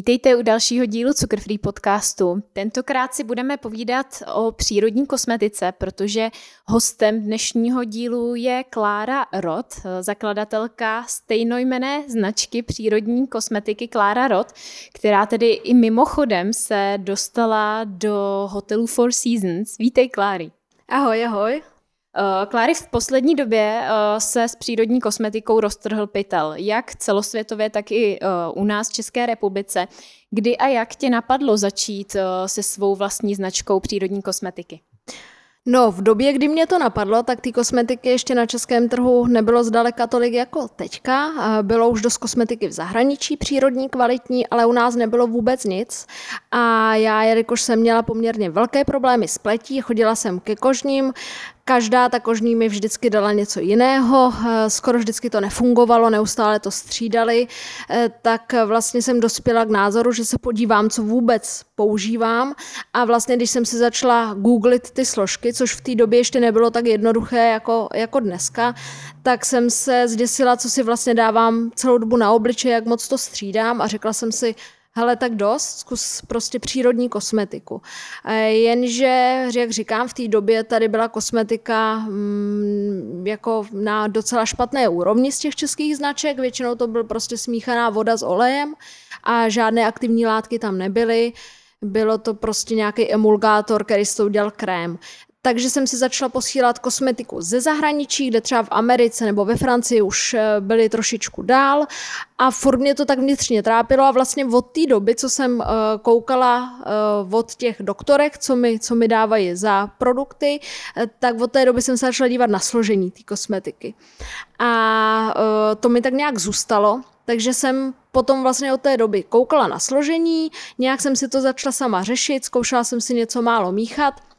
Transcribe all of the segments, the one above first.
Vítejte u dalšího dílu Cukrfree podcastu. Tentokrát si budeme povídat o přírodní kosmetice, protože hostem dnešního dílu je Klára Rod, zakladatelka stejnojmené značky přírodní kosmetiky Klára Rod, která tedy i mimochodem se dostala do hotelu Four Seasons. Vítej, Kláry. Ahoj, ahoj. Eh, Kláry, v poslední době eh, se s přírodní kosmetikou roztrhl pytel, jak celosvětově, tak i eh, u nás v České republice. Kdy a jak tě napadlo začít se svou vlastní značkou přírodní kosmetiky? No, v době, kdy mě to napadlo, tak ty kosmetiky ještě na českém trhu nebylo zdaleka tolik jako teďka. Bylo už dost kosmetiky v zahraničí, přírodní, kvalitní, ale u nás nebylo vůbec nic. A já, jelikož jsem měla poměrně velké problémy s pletí, chodila jsem ke kožním, Každá ta kožní mi vždycky dala něco jiného, eh, skoro vždycky to nefungovalo, neustále to střídali, eh, tak vlastně jsem dospěla k názoru, že se podívám, co vůbec používám. A vlastně, když jsem si začala googlit ty složky, což v té době ještě nebylo tak jednoduché jako, jako dneska, tak jsem se zděsila, co si vlastně dávám celou dobu na obliče, jak moc to střídám. A řekla jsem si, hele, tak dost, zkus prostě přírodní kosmetiku. E, jenže, jak říkám, v té době tady byla kosmetika mm, jako na docela špatné úrovni z těch českých značek, většinou to byl prostě smíchaná voda s olejem a žádné aktivní látky tam nebyly bylo to prostě nějaký emulgátor, který s tou dělal krém. Takže jsem si začala posílat kosmetiku ze zahraničí, kde třeba v Americe nebo ve Francii už eh, byly trošičku dál a furt mě to tak vnitřně trápilo a vlastně od té doby, co jsem eh, koukala eh, od těch doktorek, co mi, co mi dávají za produkty, tak od té doby jsem se začala dívat na složení té kosmetiky. A to mi tak nějak zůstalo, takže jsem potom vlastně od té doby koukala na složení, nějak jsem si to začala sama řešit, zkoušela jsem si něco málo míchat –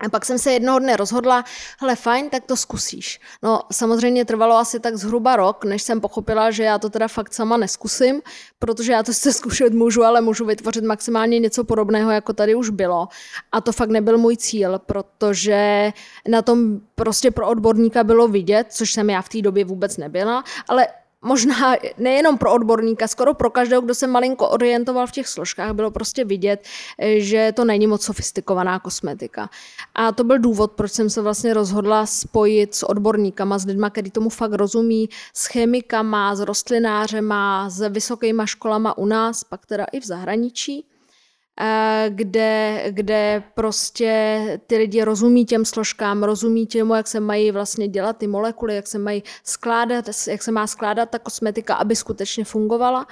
a pak jsem se jednoho dne rozhodla, hele fajn, tak to zkusíš. No samozřejmě trvalo asi tak zhruba rok, než jsem pochopila, že já to teda fakt sama neskusím, protože já to se zkušet můžu, ale můžu vytvořit maximálně něco podobného, jako tady už bylo. A to fakt nebyl můj cíl, protože na tom prostě pro odborníka bylo vidět, což jsem já v té době vůbec nebyla, ale možná nejenom pro odborníka, skoro pro každého, kdo se malinko orientoval v těch složkách, bylo prostě vidět, že to není moc sofistikovaná kosmetika. A to byl důvod, proč jsem se vlastně rozhodla spojit s odborníkama, s lidmi, kteří tomu fakt rozumí, s chemikama, s rostlinářema, s vysokýma školama u nás, pak teda i v zahraničí kde, kde prostě ty lidi rozumí těm složkám, rozumí těmu, jak se mají vlastně dělat ty molekuly, jak se mají skládat, jak se má skládat ta kosmetika, aby skutečně fungovala.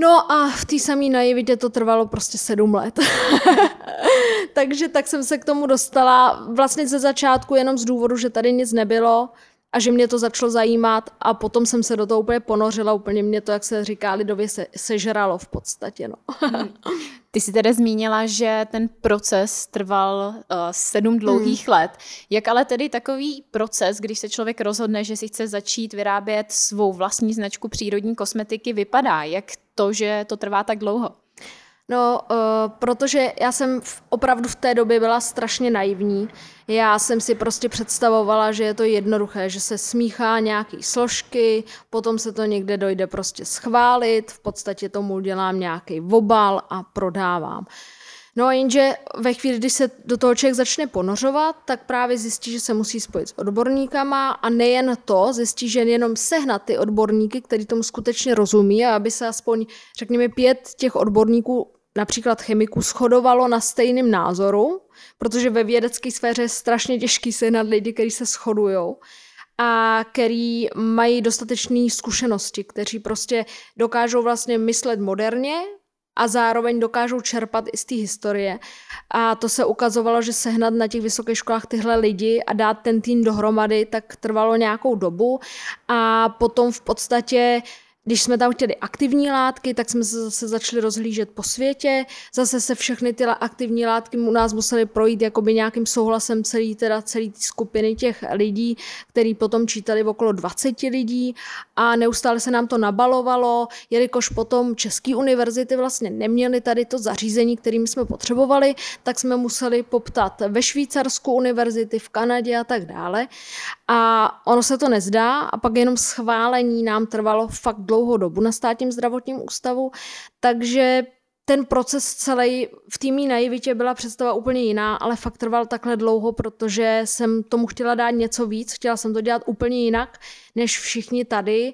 No a v té samé naivitě to trvalo prostě sedm let. Takže tak jsem se k tomu dostala vlastně ze začátku jenom z důvodu, že tady nic nebylo a že mě to začalo zajímat a potom jsem se do toho úplně ponořila, úplně mě to, jak se říká lidově, se, sežralo v podstatě. No. Hmm. Ty jsi tedy zmínila, že ten proces trval uh, sedm dlouhých hmm. let. Jak ale tedy takový proces, když se člověk rozhodne, že si chce začít vyrábět svou vlastní značku přírodní kosmetiky, vypadá? Jak to, že to trvá tak dlouho? No, uh, protože já jsem v, opravdu v té době byla strašně naivní. Já jsem si prostě představovala, že je to jednoduché, že se smíchá nějaký složky, potom se to někde dojde prostě schválit, v podstatě tomu dělám nějaký obal a prodávám. No a jenže ve chvíli, kdy se do toho člověk začne ponořovat, tak právě zjistí, že se musí spojit s odborníkama a nejen to, zjistí, že jenom sehnat ty odborníky, který tomu skutečně rozumí a aby se aspoň, řekněme, pět těch odborníků například chemiků shodovalo na stejném názoru, protože ve vědecké sféře je strašně těžký sehnat lidi, kteří se shodují a který mají dostatečné zkušenosti, kteří prostě dokážou vlastně myslet moderně a zároveň dokážou čerpat i z té historie. A to se ukazovalo, že sehnat na těch vysokých školách tyhle lidi a dát ten tým dohromady, tak trvalo nějakou dobu a potom v podstatě když jsme tam chtěli aktivní látky, tak jsme se zase začali rozhlížet po světě. Zase se všechny ty aktivní látky u nás musely projít jakoby nějakým souhlasem celý, teda celý ty skupiny těch lidí, který potom čítali v okolo 20 lidí a neustále se nám to nabalovalo, jelikož potom české univerzity vlastně neměly tady to zařízení, kterým jsme potřebovali, tak jsme museli poptat ve Švýcarsku univerzity, v Kanadě a tak dále. A ono se to nezdá a pak jenom schválení nám trvalo fakt dlouho dlouhou dobu na státním zdravotním ústavu, takže ten proces celý v týmí naivitě byla představa úplně jiná, ale fakt trval takhle dlouho, protože jsem tomu chtěla dát něco víc, chtěla jsem to dělat úplně jinak, než všichni tady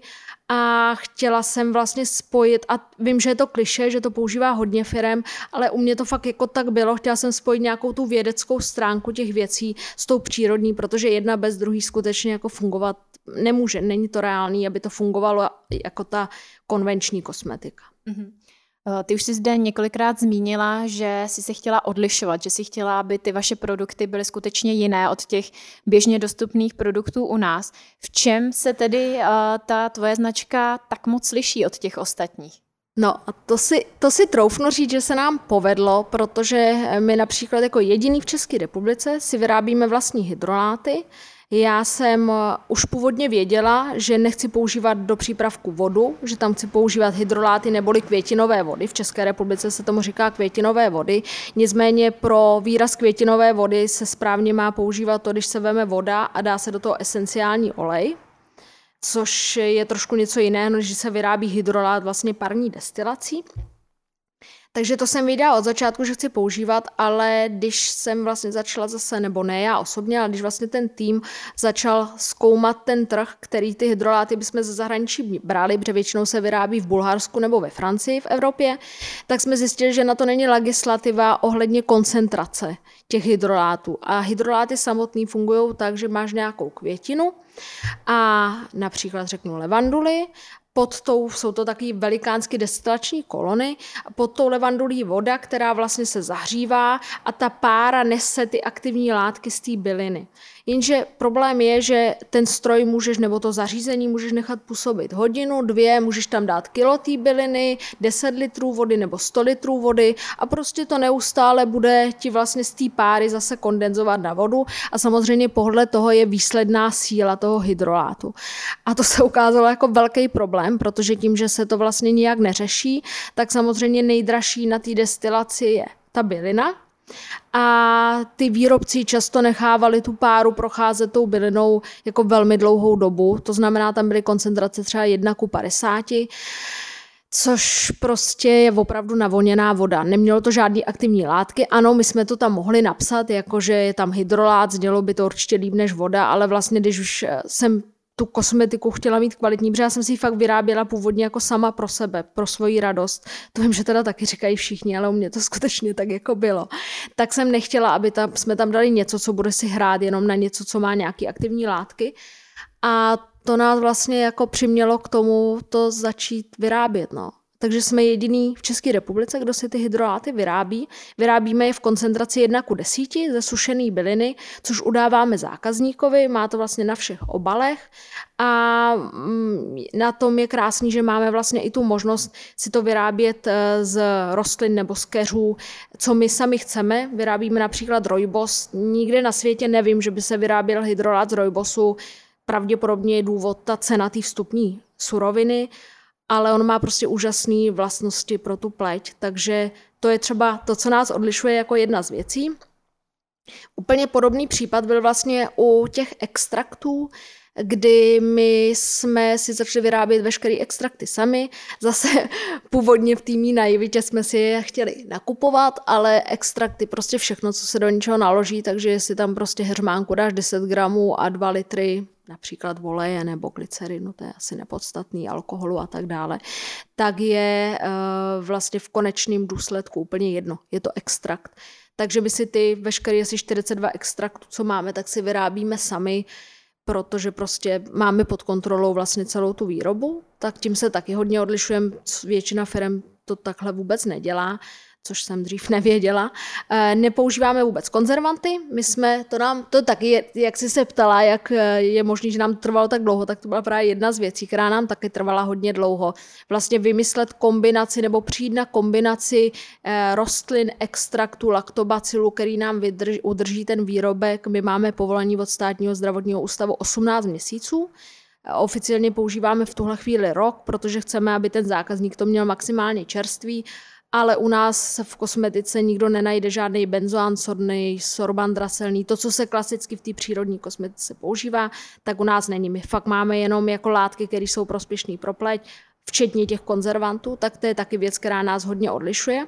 a chtěla jsem vlastně spojit, a vím, že je to kliše, že to používá hodně firem, ale u mě to fakt jako tak bylo, chtěla jsem spojit nějakou tu vědeckou stránku těch věcí s tou přírodní, protože jedna bez druhý skutečně jako fungovat nemůže, není to reálný, aby to fungovalo jako ta konvenční kosmetika. Mm-hmm. Eh, ty už jsi zde několikrát zmínila, že jsi se chtěla odlišovat, že jsi chtěla, aby ty vaše produkty byly skutečně jiné od těch běžně dostupných produktů u nás. V čem se tedy uh, ta tvoje značka tak moc liší od těch ostatních? No a to si, to si troufnu říct, že se nám povedlo, protože my například jako jediný v České republice si vyrábíme vlastní hydroláty, já jsem eh, už původně věděla, že nechci používat do přípravku vodu, že tam chci používat hydroláty neboli květinové vody. V České republice se tomu říká květinové vody. Nicméně pro výraz květinové vody se správně má používat to, když se veme voda a dá se do toho esenciální olej, což je trošku něco jiného, než se vyrábí hydrolát vlastně parní destilací. Takže to jsem věděla od začátku, že chci používat, ale když jsem vlastně začala zase, nebo ne já osobně, ale když vlastně ten tým začal zkoumat ten trh, který ty hydroláty bychom ze zahraničí brali, protože většinou se vyrábí v Bulharsku nebo ve Francii v Evropě, tak jsme zjistili, že na to není legislativa ohledně koncentrace těch hydrolátů. A hydroláty samotný fungují tak, že máš nějakou květinu a například řeknu levanduly pod tou, jsou to taky velikánské destilační kolony, pod tou levandulí voda, která vlastně se zahřívá a ta pára nese ty aktivní látky z té byliny. Jenže problém je, že ten stroj můžeš, nebo to zařízení můžeš nechat působit hodinu, dvě, můžeš tam dát kilo té byliny, 10 litrů vody nebo 100 litrů vody a prostě to neustále bude ti vlastně z té páry zase kondenzovat na vodu a samozřejmě podle toho je výsledná síla toho hydrolátu. A to se ukázalo jako velký problém, protože tím, že se to vlastně nijak neřeší, tak samozřejmě nejdražší na té destilaci je ta bylina, a ty výrobci často nechávali tu páru procházet tou bylinou jako velmi dlouhou dobu. To znamená, tam byly koncentrace třeba 1 ku 50 což prostě je opravdu navoněná voda. Nemělo to žádný aktivní látky. Ano, my jsme to tam mohli napsat, jakože je tam hydrolát, znělo by to určitě líp než voda, ale vlastně, když už jsem tu kosmetiku chtěla mít kvalitní, protože já jsem si ji fakt vyráběla původně jako sama pro sebe, pro svoji radost. To vím, že teda taky říkají všichni, ale u mě to skutečně tak jako bylo. Tak jsem nechtěla, aby tam, jsme tam dali něco, co bude si hrát jenom na něco, co má nějaké aktivní látky. A to nás vlastně jako přimělo k tomu to začít vyrábět. No takže jsme jediný v České republice, kdo si ty hydroláty vyrábí. Vyrábíme je v koncentraci 1 ku 10 ze sušené byliny, což udáváme zákazníkovi, má to vlastně na všech obalech a mm, na tom je krásný, že máme vlastně i tu možnost si to vyrábět eh, z rostlin nebo z keřů, co my sami chceme. Vyrábíme například rojbos. Nikde na světě nevím, že by se vyráběl hydrolát z rojbosu. Pravděpodobně je důvod ta cena té vstupní suroviny ale on má prostě úžasné vlastnosti pro tu pleť, takže to je třeba to, co nás odlišuje jako jedna z věcí. Úplně podobný případ byl vlastně u těch extraktů, kdy my jsme si začali vyrábět veškeré extrakty sami. Zase původně v týmí naivitě jsme si je chtěli nakupovat, ale extrakty, prostě všechno, co se do něčeho naloží, takže jestli tam prostě heřmánku dáš 10 gramů a 2 litry například voleje nebo glycerinu, to je asi nepodstatný, alkoholu a tak dále, tak je eh, vlastně v konečném důsledku úplně jedno. Je to extrakt. Takže my si ty veškeré asi 42 extraktů, co máme, tak si vyrábíme sami, protože prostě máme pod kontrolou vlastně celou tu výrobu, tak tím se taky hodně odlišujeme. Většina firm to takhle vůbec nedělá což jsem dřív nevěděla. Eh, nepoužíváme vůbec konzervanty. My jsme, to nám, to taky, jak jsi se ptala, jak eh, je možné, že nám trvalo tak dlouho, tak to byla právě jedna z věcí, která nám taky trvala hodně dlouho. Vlastně vymyslet kombinaci nebo přijít na kombinaci eh, rostlin, extraktu, laktobacilu, který nám vydrž, udrží ten výrobek. My máme povolení od státního zdravotního ústavu 18 měsíců. Oficiálně používáme v tuhle chvíli rok, protože chceme, aby ten zákazník to měl maximálně čerstvý ale u nás v kosmetice nikdo nenajde žádný benzoán sodný, sorban draselný, to, co se klasicky v té přírodní kosmetice používá, tak u nás není. My fakt máme jenom jako látky, které jsou prospěšné pro pleť, včetně těch konzervantů, tak to je taky věc, která nás hodně odlišuje.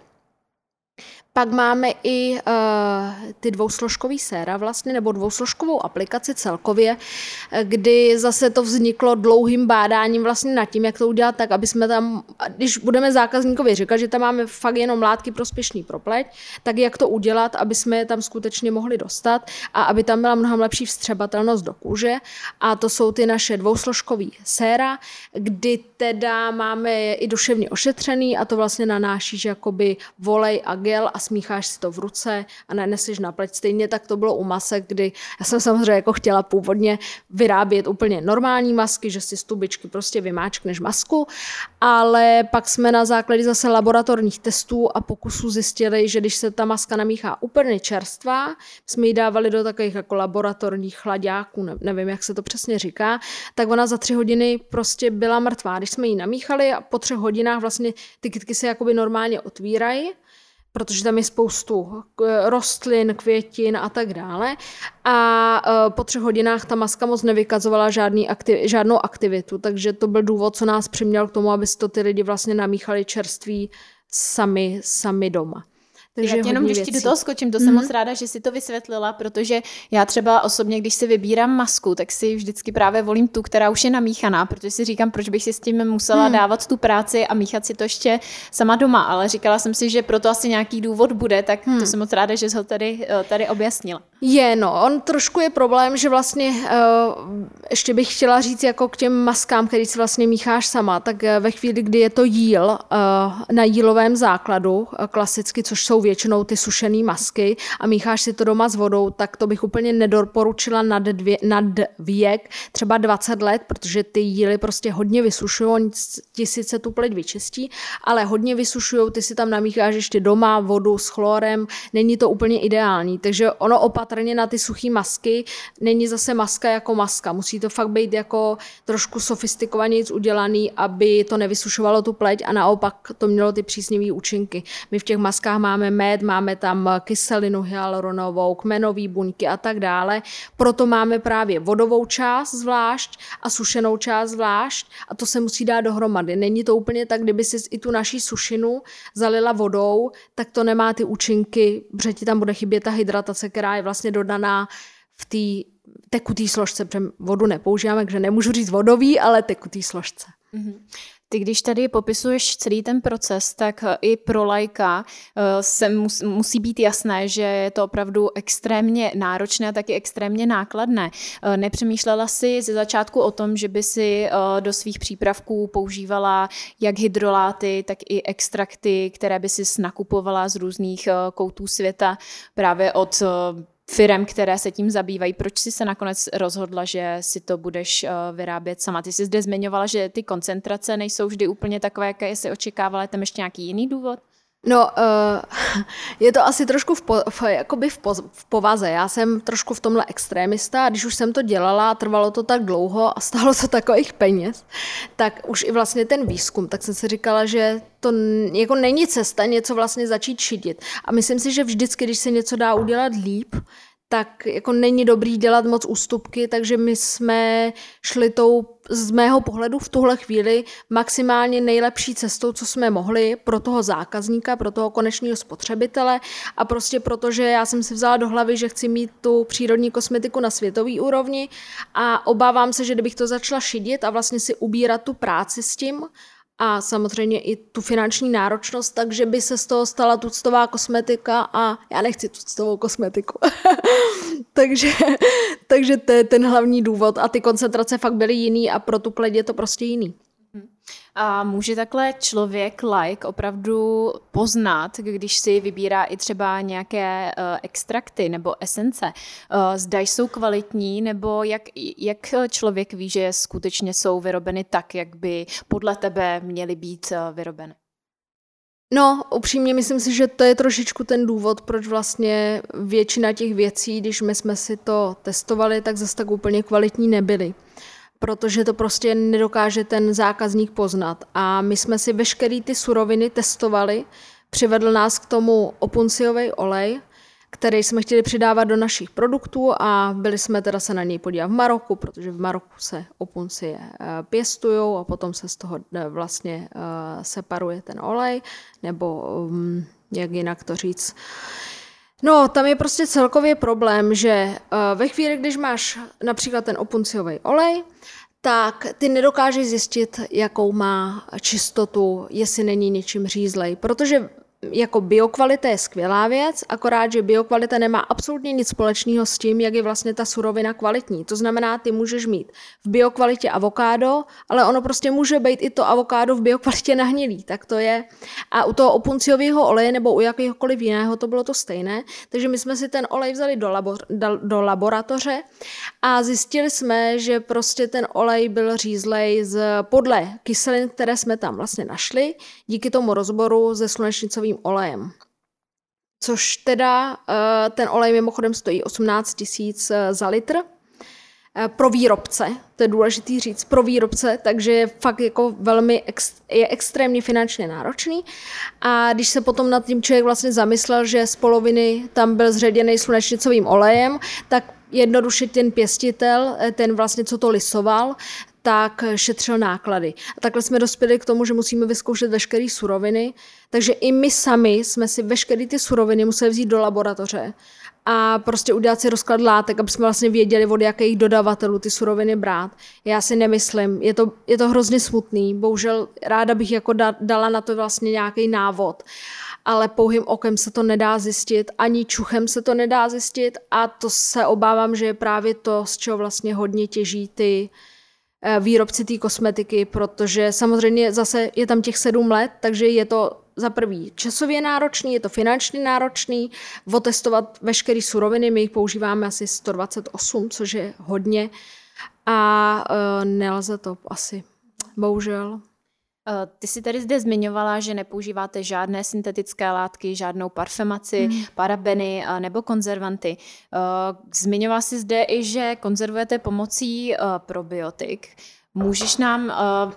Pak máme i uh, ty dvousložkový séra vlastně, nebo dvousložkovou aplikaci celkově, eh, kdy zase to vzniklo dlouhým bádáním vlastně nad tím, jak to udělat tak, aby jsme tam, když budeme zákazníkovi říkat, že tam máme fakt jenom látky prospěšný pro pleť, tak jak to udělat, aby jsme je tam skutečně mohli dostat a aby tam byla mnohem lepší vstřebatelnost do kůže. A to jsou ty naše dvousložkový séra, kdy teda máme i duševně ošetřený a to vlastně nanášíš jakoby volej a gel a smícháš si to v ruce a naneseš na pleť. Stejně tak to bylo u masek, kdy já jsem samozřejmě jako chtěla původně vyrábět úplně normální masky, že si z tubičky prostě vymáčkneš masku, ale pak jsme na základě zase laboratorních testů a pokusů zjistili, že když se ta maska namíchá úplně čerstvá, jsme ji dávali do takových jako laboratorních chladáků, nevím, jak se to přesně říká, tak ona za tři hodiny prostě byla mrtvá. Když jsme ji namíchali a po třech hodinách vlastně ty kytky se jakoby normálně otvírají, protože tam je spoustu eh, rostlin, květin a tak dále. A eh, po třech hodinách ta maska moc nevykazovala žádný aktiv, žádnou aktivitu, takže to byl důvod, co nás přiměl k tomu, aby si to ty lidi vlastně namíchali čerství sami, sami doma. Takže já jenom, když ti do toho skočím, to mm-hmm. jsem mhm. moc ráda, že si to vysvětlila, protože já třeba osobně, když si vybírám masku, tak si vždycky právě volím tu, která už je namíchaná, protože si říkám, proč bych si s tím musela mm. dávat tu práci a míchat si to ještě sama doma, ale říkala jsem si, že proto asi nějaký důvod bude, tak mm. to hmm. jsem moc ráda, že jsi ho tady, eh, tady objasnila. Je, no, on trošku je problém, že vlastně uh, ještě bych chtěla říct jako k těm maskám, který si vlastně mícháš sama, tak uh, ve chvíli, kdy je to jíl uh, na jílovém základu, uh, klasicky, což jsou většinou ty sušené masky a mícháš si to doma s vodou, tak to bych úplně nedoporučila nad, dvě, nad věk, třeba 20 let, protože ty jíly prostě hodně vysušují, oni ti sice tu pleť vyčistí, ale hodně vysušují, ty si tam namícháš ještě doma vodu s chlorem, není to úplně ideální, takže ono opatrně na ty suché masky, není zase maska jako maska, musí to fakt být jako trošku sofistikovanějc udělaný, aby to nevysušovalo tu pleť a naopak to mělo ty příznivé účinky. My v těch maskách máme med, máme tam kyselinu hyaluronovou, kmenové buňky a tak dále. Proto máme právě vodovou část zvlášť a sušenou část zvlášť a to se musí dát dohromady. Není to úplně tak, kdyby si i tu naší sušinu zalila vodou, tak to nemá ty účinky, protože ti tam bude chybět ta hydratace, která je vlastně dodaná v té tekutý složce, protože vodu nepoužíváme, takže nemůžu říct vodový, ale tekutý složce. Mm-hmm. Ty, když tady popisuješ celý ten proces, tak eh, i pro lajka eh, se mus, musí být jasné, že je to opravdu extrémně náročné a taky extrémně nákladné. Eh, nepřemýšlela si ze začátku o tom, že by si do svých přípravků používala jak hydroláty, tak i extrakty, které by si nakupovala z různých koutů světa právě od firem, které se tím zabývají. Proč jsi se nakonec rozhodla, že si to budeš eh, vyrábět sama? Ty jsi zde zmiňovala, že ty koncentrace nejsou vždy úplně takové, jaké jsi očekávala. Je tam ještě nějaký jiný důvod? No, uh, je to asi trošku v, po, v, jakoby v, po, v povaze. Já jsem trošku v tomhle extrémista a když už jsem to dělala a trvalo to tak dlouho a stálo to takových peněz, tak už i vlastně ten výzkum, tak jsem si říkala, že to jako není cesta něco vlastně začít šidit. A myslím si, že vždycky, když se něco dá udělat líp, tak jako není dobrý dělat moc ústupky, takže my jsme šli tou z mého pohledu v tuhle chvíli maximálně nejlepší cestou, co jsme mohli pro toho zákazníka, pro toho konečného spotřebitele a prostě protože já jsem si vzala do hlavy, že chci mít tu přírodní kosmetiku na světové úrovni a obávám se, že kdybych to začala šidit a vlastně si ubírat tu práci s tím a samozřejmě i tu finanční náročnost, takže by se z toho stala tuctová kosmetika a já nechci tuctovou kosmetiku. takže, takže to je ten hlavní důvod a ty koncentrace fakt byly jiný a pro tu pleť je to prostě jiný. A může takhle člověk like opravdu poznat, když si vybírá i třeba nějaké uh, extrakty nebo esence, uh, zda jsou kvalitní, nebo jak, jak člověk ví, že skutečně jsou vyrobeny tak, jak by podle tebe měly být uh, vyrobeny? No, upřímně myslím si, že to je trošičku ten důvod, proč vlastně většina těch věcí, když my jsme si to testovali, tak zase tak úplně kvalitní nebyly protože to prostě nedokáže ten zákazník poznat. A my jsme si veškeré ty suroviny testovali, přivedl nás k tomu opunciový olej, který jsme chtěli přidávat do našich produktů a byli jsme teda se na něj podívat v Maroku, protože v Maroku se opunci pěstují a potom se z toho vlastně separuje ten olej, nebo um, jak jinak to říct. No, tam je prostě celkově problém, že ve chvíli, když máš například ten opunciový olej, tak ty nedokážeš zjistit, jakou má čistotu, jestli není něčím řízlej, protože jako biokvalita je skvělá věc, akorát, že biokvalita nemá absolutně nic společného s tím, jak je vlastně ta surovina kvalitní. To znamená, ty můžeš mít v biokvalitě avokádo, ale ono prostě může být i to avokádo v biokvalitě nahnilý, tak to je. A u toho opunciového oleje nebo u jakéhokoliv jiného to bylo to stejné. Takže my jsme si ten olej vzali do, labor, do laboratoře a zjistili jsme, že prostě ten olej byl řízlej z, podle kyselin, které jsme tam vlastně našli, díky tomu rozboru ze slunečnicovým olejovým olejem. Což teda eh, ten olej mimochodem stojí 18 tisíc eh, za litr eh, pro výrobce, to je důležitý říct, pro výrobce, takže je fakt jako velmi, je extrémně finančně náročný. A když se potom nad tím člověk vlastně zamyslel, že z poloviny tam byl zředěný slunečnicovým olejem, tak jednoduše ten pěstitel, ten vlastně, co to lisoval, tak šetřil náklady. A takhle jsme dospěli k tomu, že musíme vyzkoušet veškeré suroviny, takže i my sami jsme si veškeré ty suroviny museli vzít do laboratoře a prostě udělat si rozklad látek, aby jsme vlastně věděli, od jakých dodavatelů ty suroviny brát. Já si nemyslím, je to, je to hrozně smutný, bohužel ráda bych jako da, dala na to vlastně nějaký návod, ale pouhým okem se to nedá zjistit, ani čuchem se to nedá zjistit a to se obávám, že je právě to, z čeho vlastně hodně těží ty, výrobci té kosmetiky, protože samozřejmě zase je tam těch sedm let, takže je to za prvý časově náročný, je to finančně náročný, otestovat veškeré suroviny, my jich používáme asi 128, což je hodně a uh, nelze to asi, bohužel. Eh, ty jsi tady zde zmiňovala, že nepoužíváte žádné syntetické látky, žádnou parfemaci, mm. parabeny nebo konzervanty. Eh, zmiňovala jsi zde i, že konzervujete pomocí eh, probiotik. Můžeš nám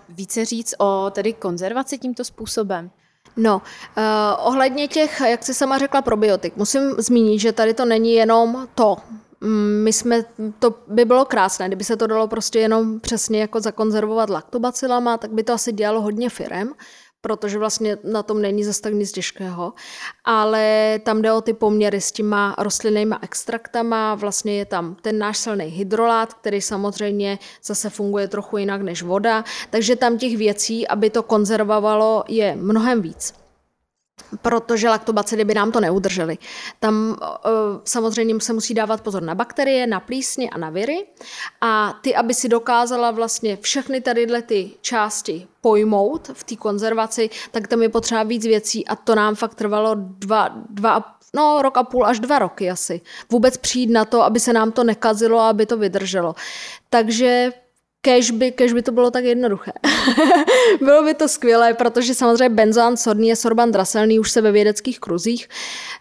více říct o tedy konzervaci tímto způsobem? No, ohledně těch, jak jsi sama řekla, probiotik, musím zmínit, že tady to není jenom to, my jsme, to by bylo krásné, kdyby se to dalo prostě jenom přesně jako zakonzervovat laktobacilama, tak by to asi dělalo hodně firem, protože vlastně na tom není zase tak nic těžkého, ale tam jde o ty poměry s těma rostlinnýma extraktama, vlastně je tam ten náš silný hydrolát, který samozřejmě zase funguje trochu jinak než voda, takže tam těch věcí, aby to konzervovalo, je mnohem víc protože laktobacily by nám to neudržely. Tam uh, samozřejmě se musí dávat pozor na bakterie, na plísně a na viry a ty, aby si dokázala vlastně všechny tady ty části pojmout v té konzervaci, tak tam je potřeba víc věcí a to nám fakt trvalo dva, dva no, rok a půl až dva roky asi. Vůbec přijít na to, aby se nám to nekazilo a aby to vydrželo. Takže Kež by, kež by to bylo tak jednoduché. bylo by to skvělé, protože samozřejmě benzoan sodný je sorban draselný už se ve vědeckých kruzích.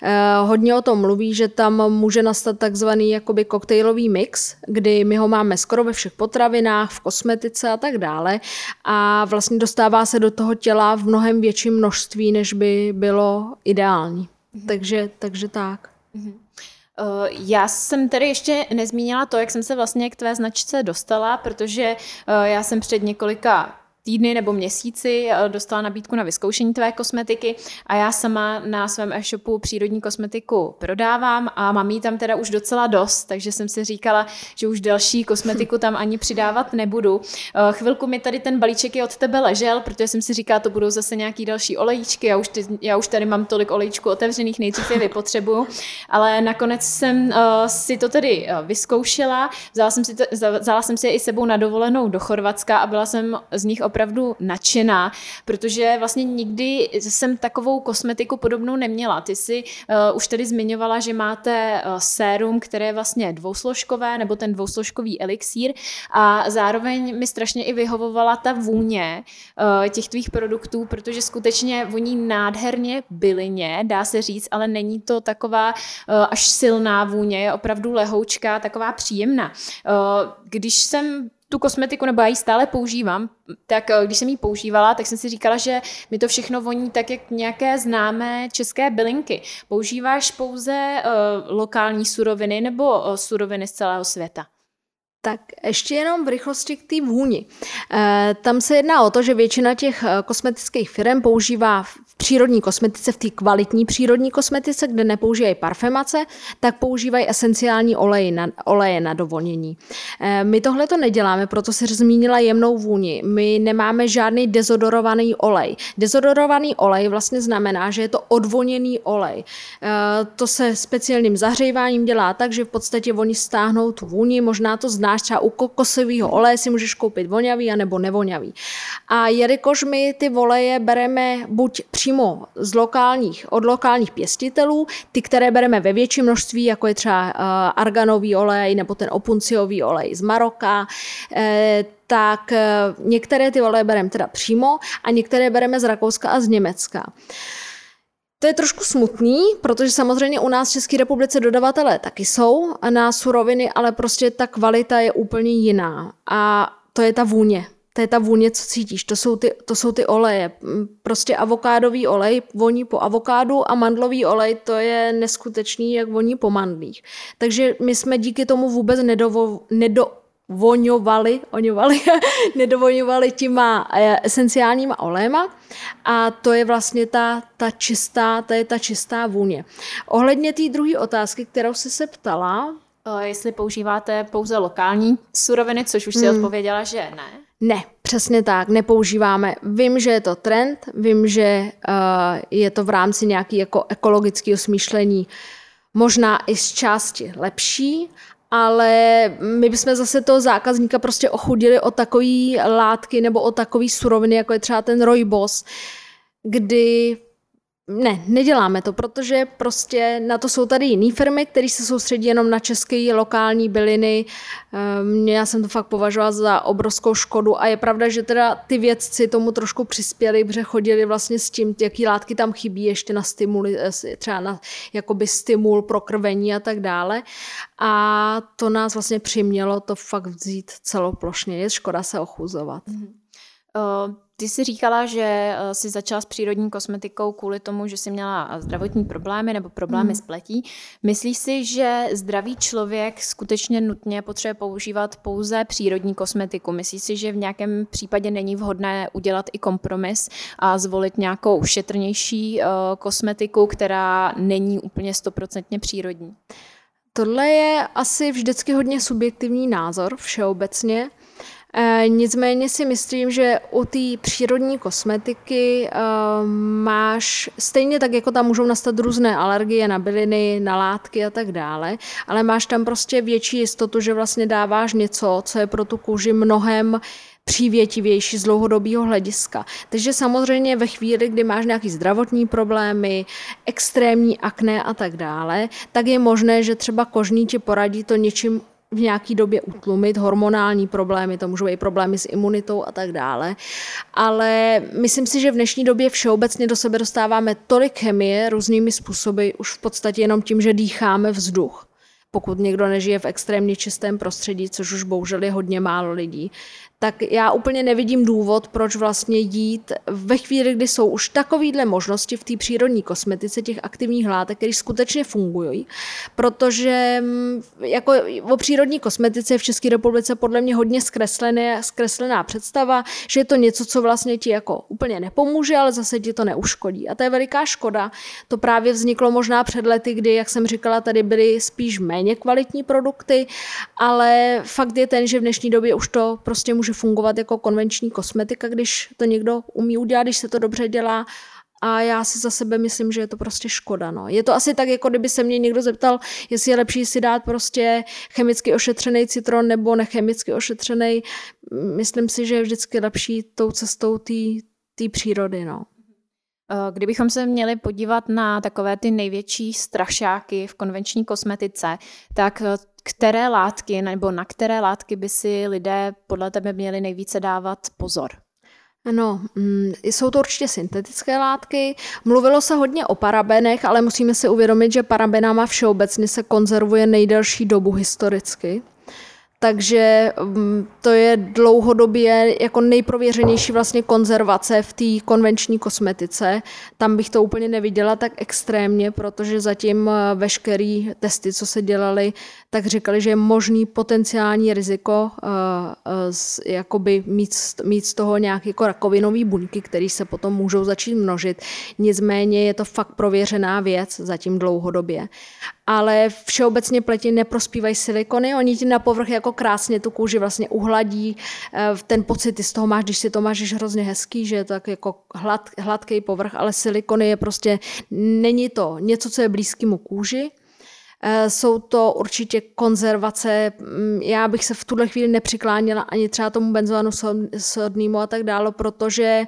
Eh, hodně o tom mluví, že tam může nastat takzvaný jakoby koktejlový mix, kdy my ho máme skoro ve všech potravinách, v kosmetice a tak dále a vlastně dostává se do toho těla v mnohem větším množství, než by bylo ideální. Mm-hmm. Takže, takže tak. Mm-hmm. Eh, já jsem tedy ještě nezmínila to, jak jsem se vlastně k tvé značce dostala, protože eh, já jsem před několika týdny nebo měsíci eh, dostala nabídku na vyzkoušení tvé kosmetiky a já sama na svém e-shopu přírodní kosmetiku prodávám a mám jí tam teda už docela dost, takže jsem si říkala, že už další kosmetiku tam ani přidávat nebudu. Eh, chvilku mi tady ten balíček je od tebe ležel, protože jsem si říkala, to budou zase nějaký další olejčky, já už, ty, já už tady mám tolik olejčků otevřených, nejdřív je vypotřebuju, ale nakonec jsem uh, si to tedy vyzkoušela, vzala jsem si, to, vzala jsem si je i sebou na dovolenou do Chorvatska a byla jsem z nich opravdu opravdu nadšená, protože vlastně nikdy jsem takovou kosmetiku podobnou neměla. Ty jsi uh, už tady zmiňovala, že máte uh, sérum, které je vlastně dvousložkové, nebo ten dvousložkový elixír a zároveň mi strašně i vyhovovala ta vůně uh, těch tvých produktů, protože skutečně voní nádherně bylině, dá se říct, ale není to taková uh, až silná vůně, je opravdu lehoučká, taková příjemná. Uh, když jsem tu kosmetiku, nebo já ji stále používám, tak eh, když jsem ji používala, tak jsem si říkala, že mi to všechno voní tak, jak nějaké známé české bylinky. Používáš pouze uh, lokální suroviny nebo uh, suroviny z celého světa? Tak ještě jenom v rychlosti k té vůni. E, tam se jedná o to, že většina těch kosmetických firm používá přírodní kosmetice, v té kvalitní přírodní kosmetice, kde nepoužívají parfemace, tak používají esenciální oleje na, oleje na dovonění. Eh, my tohle to neděláme, proto se zmínila jemnou vůni. My nemáme žádný dezodorovaný olej. Dezodorovaný olej vlastně znamená, že je to odvoněný olej. Eh, to se speciálním zahříváním dělá tak, že v podstatě oni stáhnou tu vůni, možná to znáš, třeba u kokosového oleje si můžeš koupit voňavý anebo nevoňavý. A jelikož my ty oleje bereme buď přímo z lokálních, od lokálních pěstitelů, ty, které bereme ve větším množství, jako je třeba uh, arganový olej nebo ten opunciový olej z Maroka, eh, tak eh, některé ty oleje bereme teda přímo a některé bereme z Rakouska a z Německa. To je trošku smutný, protože samozřejmě u nás v České republice dodavatelé taky jsou na suroviny, ale prostě ta kvalita je úplně jiná. A to je ta vůně to je ta vůně, co cítíš, to jsou ty, to jsou ty oleje. Prostě avokádový olej voní po avokádu a mandlový olej, to je neskutečný, jak voní po mandlích. Takže my jsme díky tomu vůbec nedovo, nedo, voňovali, oňovali, nedovoňovali těma eh, esenciálníma olejma a to je vlastně ta, ta čistá, to je ta čistá vůně. Ohledně té druhé otázky, kterou jsi se ptala, Jestli používáte pouze lokální suroviny, což už si hmm. odpověděla, že ne. Ne, přesně tak, nepoužíváme. Vím, že je to trend, vím, že uh, je to v rámci nějaký jako ekologického smýšlení možná i z části lepší, ale my bychom zase toho zákazníka prostě ochudili o takové látky nebo o takové suroviny, jako je třeba ten rojbos, kdy ne, neděláme to, protože prostě na to jsou tady jiné firmy, které se soustředí jenom na české lokální byliny. Ehm, já jsem to fakt považovala za obrovskou škodu a je pravda, že teda ty vědci tomu trošku přispěli, protože chodili vlastně s tím, jaký látky tam chybí ještě na stimuly, eh, třeba na jakoby stimul pro krvení a tak dále. A to nás vlastně přimělo to fakt vzít celoplošně. Je škoda se ochuzovat. Mm-hmm. Uh ty jsi říkala, že eh, jsi začala s přírodní kosmetikou kvůli tomu, že jsi měla eh, zdravotní problémy nebo problémy mm. s pletí. Myslíš si, že zdravý člověk skutečně nutně potřebuje používat pouze přírodní kosmetiku? Myslíš si, že v nějakém případě není vhodné udělat i kompromis a zvolit nějakou šetrnější uh, kosmetiku, která není úplně stoprocentně přírodní? Tohle je asi vždycky hodně subjektivní názor všeobecně. E, nicméně si myslím, že u té přírodní kosmetiky e, máš, stejně tak jako tam můžou nastat různé alergie na byliny, na látky a tak dále, ale máš tam prostě větší jistotu, že vlastně dáváš něco, co je pro tu kůži mnohem přívětivější z dlouhodobého hlediska. Takže samozřejmě ve chvíli, kdy máš nějaký zdravotní problémy, extrémní akné a tak dále, tak je možné, že třeba kožní ti poradí to něčím v nějaký době utlumit hormonální problémy, to můžou být problémy s imunitou a tak dále. Ale myslím si, že v dnešní době všeobecně do sebe dostáváme tolik chemie různými způsoby, už v podstatě jenom tím, že dýcháme vzduch pokud někdo nežije v extrémně čistém prostředí, což už bohužel je hodně málo lidí, tak já úplně nevidím důvod, proč vlastně jít ve chvíli, kdy jsou už takovýhle možnosti v té přírodní kosmetice těch aktivních látek, které skutečně fungují, protože mm, jako o přírodní kosmetice je v České republice podle mě hodně zkreslené, zkreslená představa, že je to něco, co vlastně ti jako úplně nepomůže, ale zase ti to neuškodí. A to je veliká škoda. To právě vzniklo možná před lety, kdy, jak jsem říkala, tady byly spíš méně kvalitní produkty, ale fakt je ten, že v dnešní době už to prostě může může fungovat jako konvenční kosmetika, když to někdo umí udělat, když se to dobře dělá. A já si za sebe myslím, že je to prostě škoda. No. Je to asi tak, jako kdyby se mě někdo zeptal, jestli je lepší si dát prostě chemicky ošetřený citron nebo nechemicky ošetřený. Myslím si, že je vždycky lepší tou cestou té přírody. No. Eh, kdybychom se měli podívat na takové ty největší strašáky v konvenční kosmetice, tak eh, které látky nebo na které látky by si lidé podle tebe měli nejvíce dávat pozor? No, jsou to určitě syntetické látky. Mluvilo se hodně o parabenech, ale musíme si uvědomit, že parabenama všeobecně se konzervuje nejdelší dobu historicky. Takže mm, to je dlouhodobě jako nejprověřenější vlastně konzervace v té konvenční kosmetice. Tam bych to úplně neviděla tak extrémně, protože zatím eh, veškerý testy, co se dělaly, tak říkali, že je možný potenciální riziko uh, uh, jakoby mít, mít z toho nějaké jako rakovinové buňky, které se potom můžou začít množit. Nicméně je to fakt prověřená věc zatím dlouhodobě ale všeobecně pleti neprospívají silikony, oni ti na povrch jako krásně tu kůži vlastně uhladí, eh, ten pocit ty z toho máš, když si to máš hrozně hezký, že je tak jako hlad, hladký povrch, ale silikony je prostě, není to něco, co je blízkému kůži, eh, jsou to určitě konzervace. Mm, já bych se v tuhle chvíli nepřikláněla ani třeba tomu benzoanu sodnému a tak dále, protože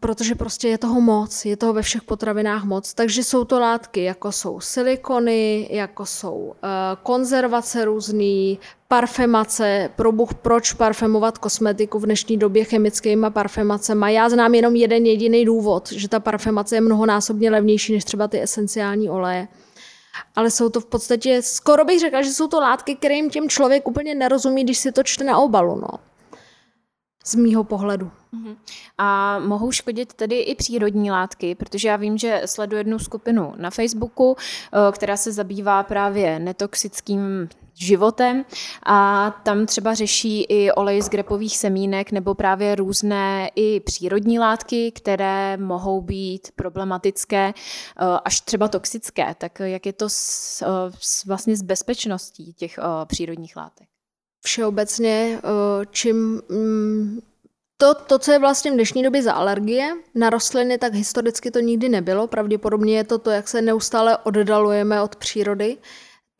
protože prostě je toho moc, je toho ve všech potravinách moc. Takže jsou to látky, jako jsou silikony, jako jsou eh, konzervace různý, parfemace, probuch, proč parfemovat kosmetiku v dnešní době chemickými parfemacemi. Já znám jenom jeden jediný důvod, že ta parfemace je mnohonásobně levnější než třeba ty esenciální oleje. Ale jsou to v podstatě, skoro bych řekla, že jsou to látky, kterým těm člověk úplně nerozumí, když si to čte na obalu. No z mýho pohledu. Mhm. A mohou škodit tedy i přírodní látky, protože já vím, že sleduji jednu skupinu na Facebooku, eh, která se zabývá právě netoxickým životem a tam třeba řeší i olej z grepových semínek nebo právě různé i přírodní látky, které mohou být problematické eh, až třeba toxické. Tak jak je to s, eh, s vlastně s bezpečností těch přírodních látek? Všeobecně, eh, čím mm, to, to, co je vlastně v dnešní době za alergie na rostliny, tak historicky to nikdy nebylo. Pravděpodobně je to to, jak se neustále oddalujeme od přírody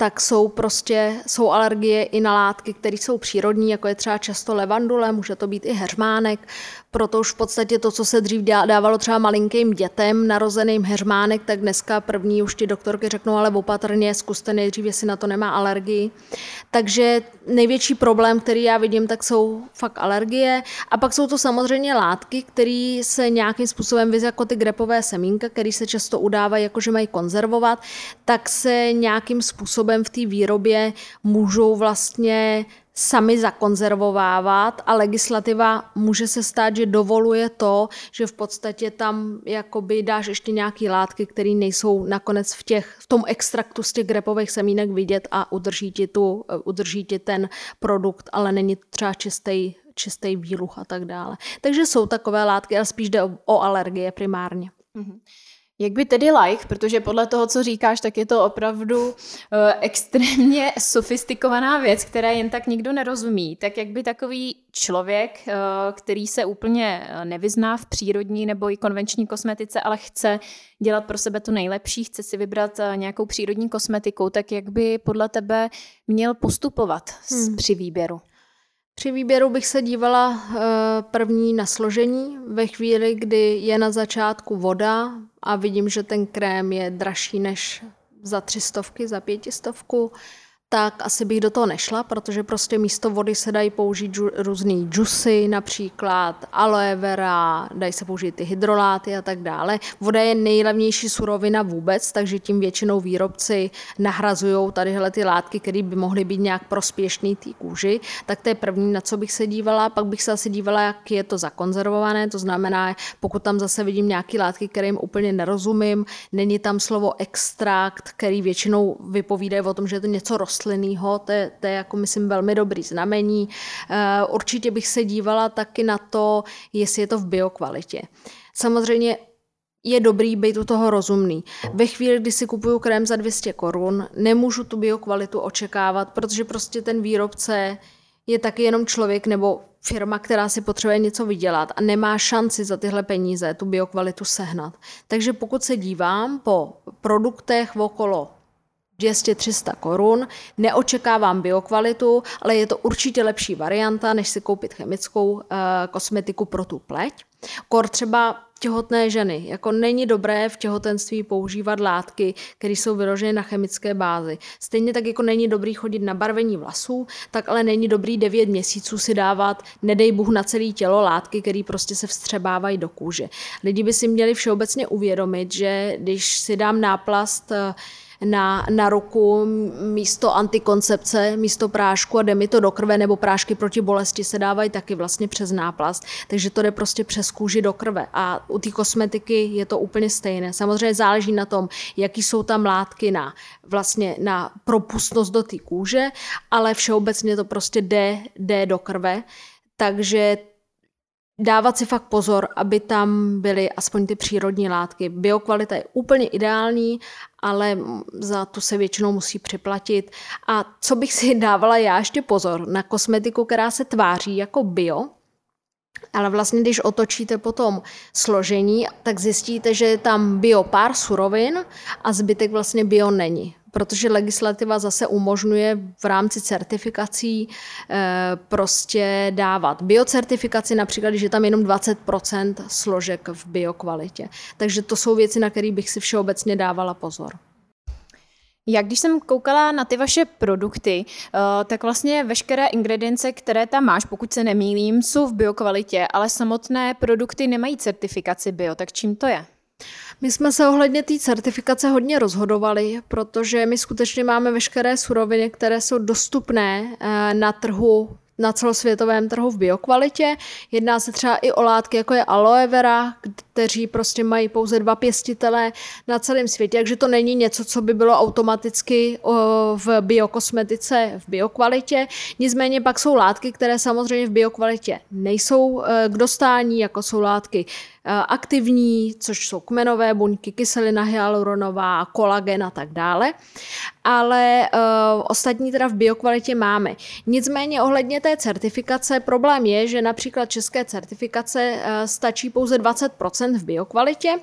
tak jsou prostě jsou alergie i na látky, které jsou přírodní, jako je třeba často levandule, může to být i heřmánek, proto už v podstatě to, co se dřív dávalo třeba malinkým dětem, narozeným heřmánek, tak dneska první už ti doktorky řeknou, ale opatrně, zkuste nejdřív, jestli na to nemá alergii. Takže největší problém, který já vidím, tak jsou fakt alergie. A pak jsou to samozřejmě látky, které se nějakým způsobem, jako ty grepové semínka, které se často udávají, jakože mají konzervovat, tak se nějakým způsobem v té výrobě můžou vlastně sami zakonzervovávat a legislativa může se stát, že dovoluje to, že v podstatě tam jakoby dáš ještě nějaké látky, které nejsou nakonec v, těch, v tom extraktu z těch grepových semínek vidět a udrží ti, tu, udrží ti ten produkt, ale není třeba čistý, čistý výluch a tak dále. Takže jsou takové látky, ale spíš jde o, o alergie primárně. Mm-hmm. Jak by tedy like, protože podle toho, co říkáš, tak je to opravdu uh, extrémně sofistikovaná věc, která jen tak nikdo nerozumí. Tak jak by takový člověk, uh, který se úplně eh, nevyzná v přírodní nebo i konvenční kosmetice, ale chce dělat pro sebe to nejlepší, chce si vybrat uh, nějakou přírodní kosmetiku, tak jak by podle tebe měl postupovat hmm. při výběru? Při výběru bych se dívala eh, první na složení. Ve chvíli, kdy je na začátku voda a vidím, že ten krém je dražší než za třistovky, za pětistovku, tak asi bych do toho nešla, protože prostě místo vody se dají použít džu, různý džusy, například aloe vera, dají se použít ty hydroláty a tak dále. Voda je nejlevnější surovina vůbec, takže tím většinou výrobci nahrazují tadyhle ty látky, které by mohly být nějak prospěšné té kůži. Tak to je první, na co bych se dívala. Pak bych se asi dívala, jak je to zakonzervované, to znamená, pokud tam zase vidím nějaké látky, kterým úplně nerozumím, není tam slovo extrakt, který většinou vypovídají o tom, že je to něco roz rostlinnýho, to to je jako myslím velmi dobrý znamení. Eh, určitě bych se dívala taky na to, jestli je to v biokvalitě. Samozřejmě je dobrý být u toho rozumný. Ve chvíli, kdy si kupuju krém za 200 korun, nemůžu tu biokvalitu očekávat, protože prostě ten výrobce je taky jenom člověk nebo firma, která si potřebuje něco vydělat a nemá šanci za tyhle peníze tu biokvalitu sehnat. Takže pokud se dívám po produktech okolo 200-300 korun. Neočekávám biokvalitu, ale je to určitě lepší varianta, než si koupit chemickou uh, kosmetiku pro tu pleť. Kor třeba těhotné ženy. Jako není dobré v těhotenství používat látky, které jsou vyloženy na chemické bázi. Stejně tak jako není dobrý chodit na barvení vlasů, tak ale není dobrý 9 měsíců si dávat, nedej Bůh na celé tělo látky, které prostě se vstřebávají do kůže. Lidi by si měli všeobecně uvědomit, že když si dám náplast uh, na, na ruku místo antikoncepce, místo prášku a jde mi to do krve, nebo prášky proti bolesti se dávají taky vlastně přes náplast, takže to jde prostě přes kůži do krve. A u té kosmetiky je to úplně stejné. Samozřejmě záleží na tom, jaký jsou tam látky na, vlastně na propustnost do té kůže, ale všeobecně to prostě jde, jde do krve. Takže dávat si fakt pozor, aby tam byly aspoň ty přírodní látky. Biokvalita je úplně ideální, ale za to se většinou musí připlatit. A co bych si dávala já ještě pozor na kosmetiku, která se tváří jako bio, ale vlastně, když otočíte potom složení, tak zjistíte, že je tam bio pár surovin a zbytek vlastně bio není protože legislativa zase umožňuje v rámci certifikací eh, prostě dávat biocertifikaci, například, když je tam jenom 20% složek v biokvalitě. Takže to jsou věci, na které bych si všeobecně dávala pozor. Jak když jsem koukala na ty vaše produkty, eh, tak vlastně veškeré ingredience, které tam máš, pokud se nemýlím, jsou v biokvalitě, ale samotné produkty nemají certifikaci bio, tak čím to je? My jsme se ohledně té certifikace hodně rozhodovali, protože my skutečně máme veškeré suroviny, které jsou dostupné eh, na trhu na celosvětovém trhu v biokvalitě. Jedná se třeba i o látky, jako je aloe vera, kteří prostě mají pouze dva pěstitele na celém světě, takže to není něco, co by bylo automaticky v biokosmetice v biokvalitě. Nicméně pak jsou látky, které samozřejmě v biokvalitě nejsou eh, k dostání, jako jsou látky aktivní, což jsou kmenové buňky, kyselina hyaluronová, kolagen a tak dále. Ale uh, ostatní teda v biokvalitě máme. Nicméně ohledně té certifikace problém je, že například české certifikace uh, stačí pouze 20% v biokvalitě,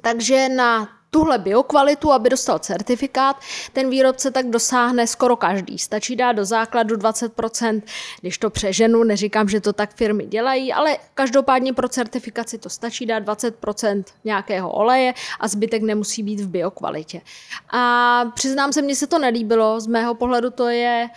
takže na tuhle biokvalitu, aby dostal certifikát, ten výrobce tak dosáhne skoro každý. Stačí dát do základu 20%, když to přeženu, neříkám, že to tak firmy dělají, ale každopádně pro certifikaci to stačí dát 20% nějakého oleje a zbytek nemusí být v biokvalitě. A přiznám se, mně se to nelíbilo, z mého pohledu to je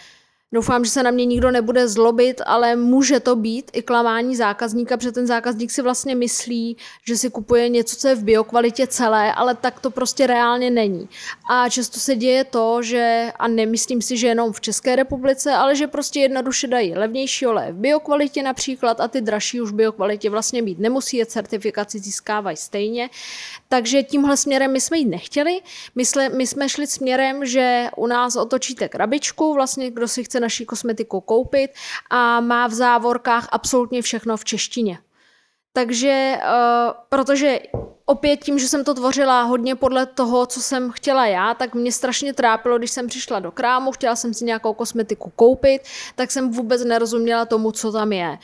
Doufám, že se na mě nikdo nebude zlobit, ale může to být i klamání zákazníka, protože ten zákazník si vlastně myslí, že si kupuje něco, co je v biokvalitě celé, ale tak to prostě reálně není. A často se děje to, že, a nemyslím si, že jenom v České republice, ale že prostě jednoduše dají levnější oleje v biokvalitě například a ty dražší už v biokvalitě vlastně být nemusí, je certifikaci získávají stejně. Takže tímhle směrem my jsme jít nechtěli. My, jsme, my jsme šli směrem, že u nás otočíte krabičku, vlastně kdo si chce naší kosmetiku koupit a má v závorkách absolutně všechno v češtině. Takže, uh, protože opět tím, že jsem to tvořila hodně podle toho, co jsem chtěla já, tak mě strašně trápilo, když jsem přišla do krámu, chtěla jsem si nějakou kosmetiku koupit, tak jsem vůbec nerozuměla tomu, co tam je.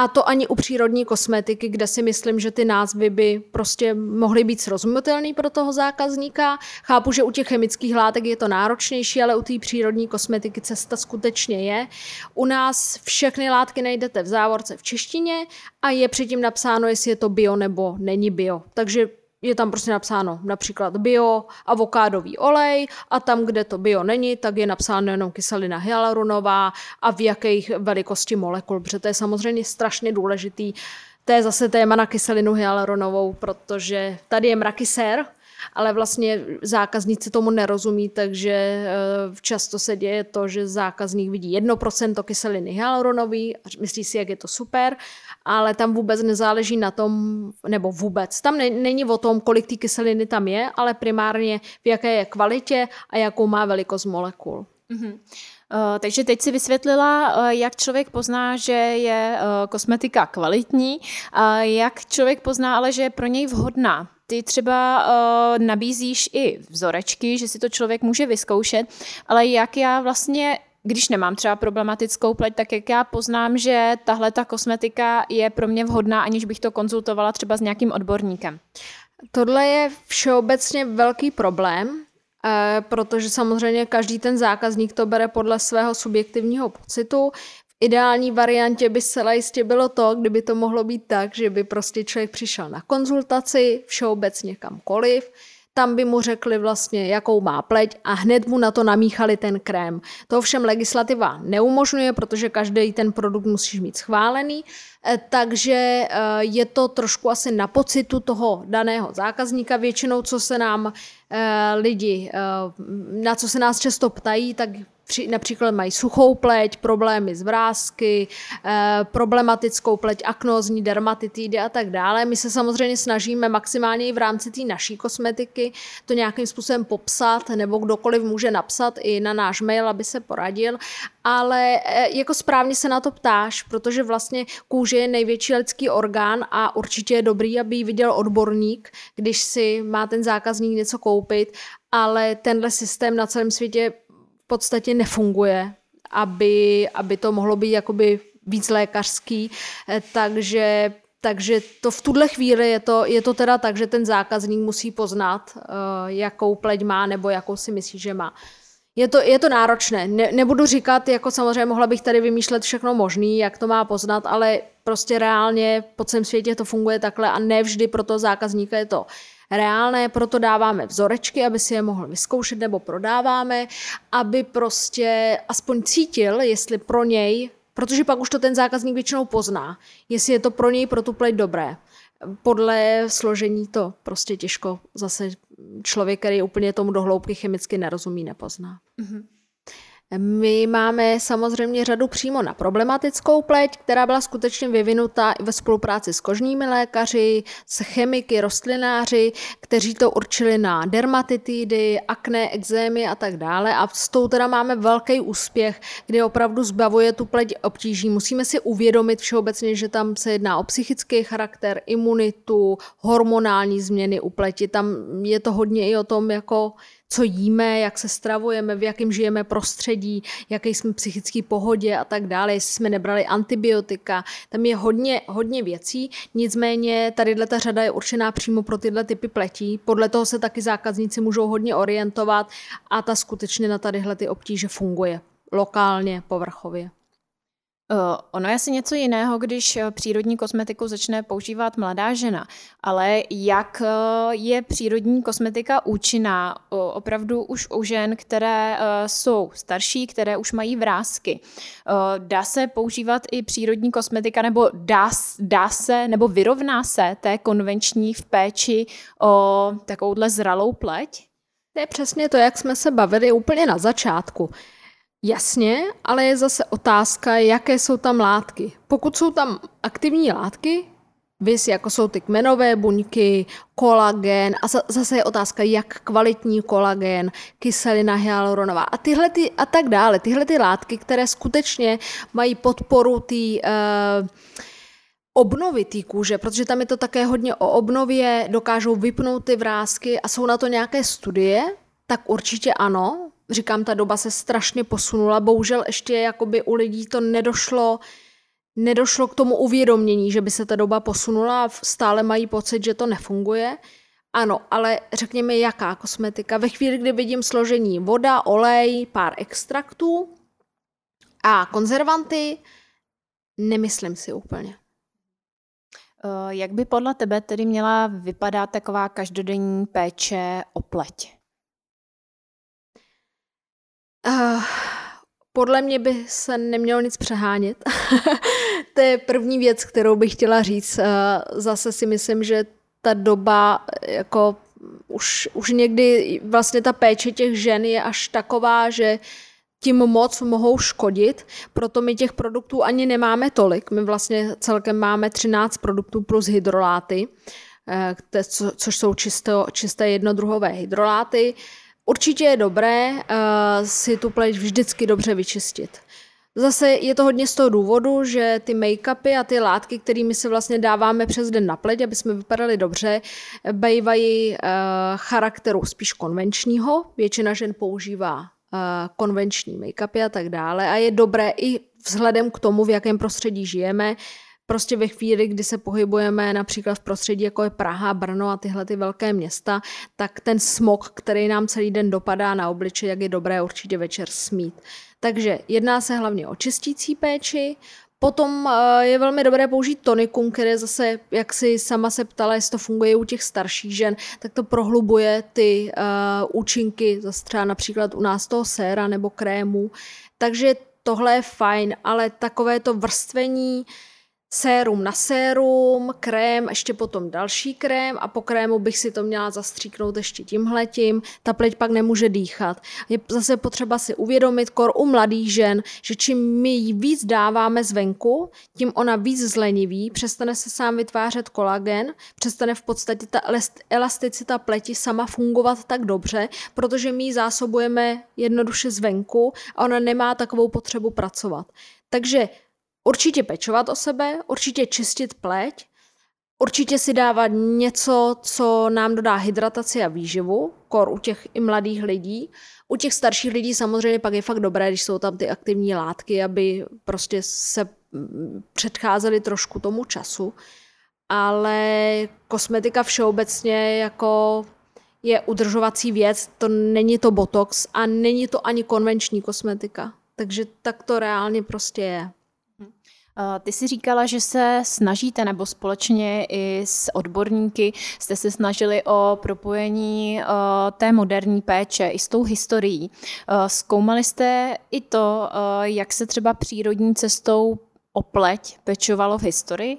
A to ani u přírodní kosmetiky, kde si myslím, že ty názvy by prostě mohly být srozumitelné pro toho zákazníka. Chápu, že u těch chemických látek je to náročnější, ale u té přírodní kosmetiky cesta skutečně je. U nás všechny látky najdete v závorce v češtině a je předtím napsáno, jestli je to bio nebo není bio. Takže je tam prostě napsáno například bio, avokádový olej a tam, kde to bio není, tak je napsáno jenom kyselina hyaluronová a v jakých velikosti molekul, protože to je samozřejmě strašně důležitý. To je zase téma na kyselinu hyaluronovou, protože tady je mrakysér, ale vlastně zákazníci tomu nerozumí, takže eh, často se děje to, že zákazník vidí 1% kyseliny hyaluronový myslí si, jak je to super, ale tam vůbec nezáleží na tom, nebo vůbec, tam není o tom, kolik té kyseliny tam je, ale primárně v jaké je kvalitě a jakou má velikost molekul. Mm-hmm. Uh, takže teď si vysvětlila, uh, jak člověk pozná, že je uh, kosmetika kvalitní, a jak člověk pozná ale, že je pro něj vhodná. Ty třeba nabízíš i vzorečky, že si to člověk může vyzkoušet, ale jak já vlastně když nemám třeba problematickou pleť, tak jak já poznám, že tahle ta kosmetika je pro mě vhodná, aniž bych to konzultovala třeba s nějakým odborníkem? Tohle je všeobecně velký problém, eh, protože samozřejmě každý ten zákazník to bere podle svého subjektivního pocitu ideální variantě by zcela jistě bylo to, kdyby to mohlo být tak, že by prostě člověk přišel na konzultaci, všeobecně kamkoliv, tam by mu řekli vlastně, jakou má pleť a hned mu na to namíchali ten krém. To ovšem legislativa neumožňuje, protože každý ten produkt musíš mít schválený. takže je to trošku asi na pocitu toho daného zákazníka. Většinou, co se nám lidi, na co se nás často ptají, tak například mají suchou pleť, problémy s vrázky, eh, problematickou pleť, aknózní dermatitidy a tak dále. My se samozřejmě snažíme maximálně i v rámci té naší kosmetiky to nějakým způsobem popsat, nebo kdokoliv může napsat i na náš mail, aby se poradil, ale eh, jako správně se na to ptáš, protože vlastně kůže je největší lidský orgán a určitě je dobrý, aby ji viděl odborník, když si má ten zákazník něco koupit, ale tenhle systém na celém světě podstatě nefunguje, aby, aby to mohlo být jakoby víc lékařský, eh, takže takže to v tuhle chvíli je to, je to teda tak, že ten zákazník musí poznat, uh, jakou pleť má nebo jakou si myslí, že má. Je to, je to náročné. Ne, nebudu říkat, jako samozřejmě mohla bych tady vymýšlet všechno možný, jak to má poznat, ale prostě reálně po celém světě to funguje takhle a nevždy pro toho zákazníka je to reálné, proto dáváme vzorečky, aby si je mohl vyzkoušet nebo prodáváme, aby prostě aspoň cítil, jestli pro něj, protože pak už to ten zákazník většinou pozná, jestli je to pro něj, pro tu pleť dobré. Podle složení to prostě těžko zase člověk, který úplně tomu dohloubky chemicky nerozumí, nepozná. Mm-hmm. My máme samozřejmě řadu přímo na problematickou pleť, která byla skutečně vyvinuta ve spolupráci s kožními lékaři, s chemiky, rostlináři, kteří to určili na dermatitidy, akné, exémy a tak dále. A s tou teda máme velký úspěch, kdy opravdu zbavuje tu pleť obtíží. Musíme si uvědomit všeobecně, že tam se jedná o psychický charakter, imunitu, hormonální změny u pleti. Tam je to hodně i o tom, jako co jíme, jak se stravujeme, v jakém žijeme prostředí, jaké jsme psychické pohodě a tak dále, jestli jsme nebrali antibiotika. Tam je hodně, hodně věcí, nicméně tady ta řada je určená přímo pro tyhle typy pletí. Podle toho se taky zákazníci můžou hodně orientovat a ta skutečně na tadyhle ty obtíže funguje lokálně, povrchově. Uh, ono je asi něco jiného, když eh, přírodní kosmetiku začne používat mladá žena, ale jak uh, je přírodní kosmetika účinná opravdu už u žen, které jsou starší, které už mají vrázky. Dá se používat i přírodní kosmetika, nebo dá, dá se, nebo vyrovná se té konvenční v péči o takovouhle zralou pleť? To je přesně to, jak jsme se bavili úplně na začátku. Jasně, ale je zase otázka, jaké jsou tam látky. Pokud jsou tam aktivní látky, Vys, jako jsou ty kmenové buňky, kolagen a zase je otázka, jak kvalitní kolagen, kyselina hyaluronová a tyhle ty, a tak dále. Tyhle ty látky, které skutečně mají podporu té uh, obnovy té kůže, protože tam je to také hodně o obnově, dokážou vypnout ty vrázky a jsou na to nějaké studie, tak určitě ano, říkám, ta doba se strašně posunula, bohužel ještě jakoby u lidí to nedošlo, nedošlo k tomu uvědomění, že by se ta doba posunula a stále mají pocit, že to nefunguje. Ano, ale řekněme, jaká kosmetika. Ve chvíli, kdy vidím složení voda, olej, pár extraktů a konzervanty, nemyslím si úplně. Eh, jak by podle tebe tedy měla vypadat taková každodenní péče o pleť? Uh, podle mě by se nemělo nic přehánět. to je první věc, kterou bych chtěla říct. Uh, zase si myslím, že ta doba jako už, už někdy vlastně ta péče těch žen je až taková, že tím moc mohou škodit, proto my těch produktů ani nemáme tolik. My vlastně celkem máme 13 produktů plus hydroláty, eh, což jsou čisto, čisté jednodruhové hydroláty. Určitě je dobré uh, si tu pleť vždycky dobře vyčistit. Zase je to hodně z toho důvodu, že ty make-upy a ty látky, kterými se vlastně dáváme přes den na pleť, aby jsme vypadali dobře, bývají uh, charakteru spíš konvenčního. Většina žen používá uh, konvenční make-upy a tak dále a je dobré i vzhledem k tomu, v jakém prostředí žijeme, prostě ve chvíli, kdy se pohybujeme například v prostředí, jako je Praha, Brno a tyhle ty velké města, tak ten smog, který nám celý den dopadá na obličej, jak je dobré určitě večer smít. Takže jedná se hlavně o čistící péči, Potom eh, je velmi dobré použít tonikum, které zase, jak si sama se ptala, jestli to funguje u těch starších žen, tak to prohlubuje ty uh, účinky, zase třeba například u nás toho séra nebo krému. Takže tohle je fajn, ale takové to vrstvení, sérum na sérum, krém, ještě potom další krém a po krému bych si to měla zastříknout ještě tímhletím. Ta pleť pak nemůže dýchat. Je zase potřeba si uvědomit, kor u mladých žen, že čím my jí víc dáváme zvenku, tím ona víc zleniví, přestane se sám vytvářet kolagen, přestane v podstatě ta elasticita pleti sama fungovat tak dobře, protože my ji zásobujeme jednoduše zvenku a ona nemá takovou potřebu pracovat. Takže určitě pečovat o sebe, určitě čistit pleť, určitě si dávat něco, co nám dodá hydrataci a výživu, kor u těch i mladých lidí. U těch starších lidí samozřejmě pak je fakt dobré, když jsou tam ty aktivní látky, aby prostě se mm, předcházely trošku tomu času. Ale kosmetika všeobecně jako je udržovací věc, to není to botox a není to ani konvenční kosmetika. Takže tak to reálně prostě je. Eh, ty si říkala, že se snažíte, nebo společně i s odborníky jste se snažili o propojení eh, té moderní péče i s tou historií. Eh, zkoumali jste i to, jak se třeba přírodní cestou o pleť pečovalo v historii?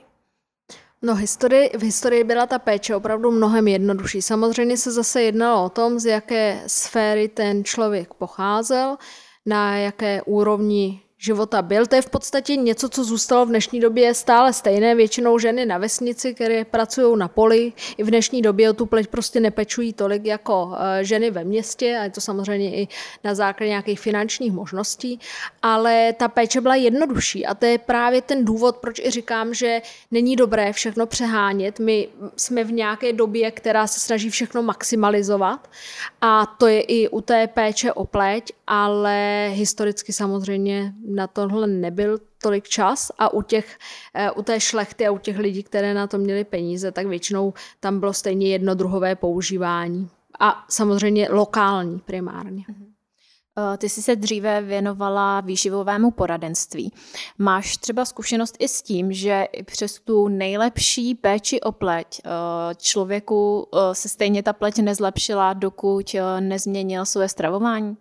No, historii, v historii byla ta péče opravdu mnohem jednodušší. Samozřejmě se zase jednalo o tom, z jaké sféry ten člověk pocházel, na jaké úrovni života byl. To je v podstatě něco, co zůstalo v dnešní době stále stejné. Většinou ženy na vesnici, které pracují na poli, i v dnešní době o tu pleť prostě nepečují tolik jako eh, ženy ve městě, a je to samozřejmě i na základě nějakých finančních možností, ale ta péče byla jednodušší a to je právě ten důvod, proč i říkám, že není dobré všechno přehánět. My jsme v nějaké době, která se snaží všechno maximalizovat a to je i u té péče o pleť, ale historicky samozřejmě na tohle nebyl tolik čas a u, těch, eh, u té šlechty a u těch lidí, které na to měli peníze, tak většinou tam bylo stejně jednodruhové používání. A samozřejmě lokální primárně. Mhm. Eh, ty jsi se dříve věnovala výživovému poradenství. Máš třeba zkušenost i s tím, že i přes tu nejlepší péči o pleť eh, člověku se stejně ta pleť nezlepšila, dokud nezměnil své stravování?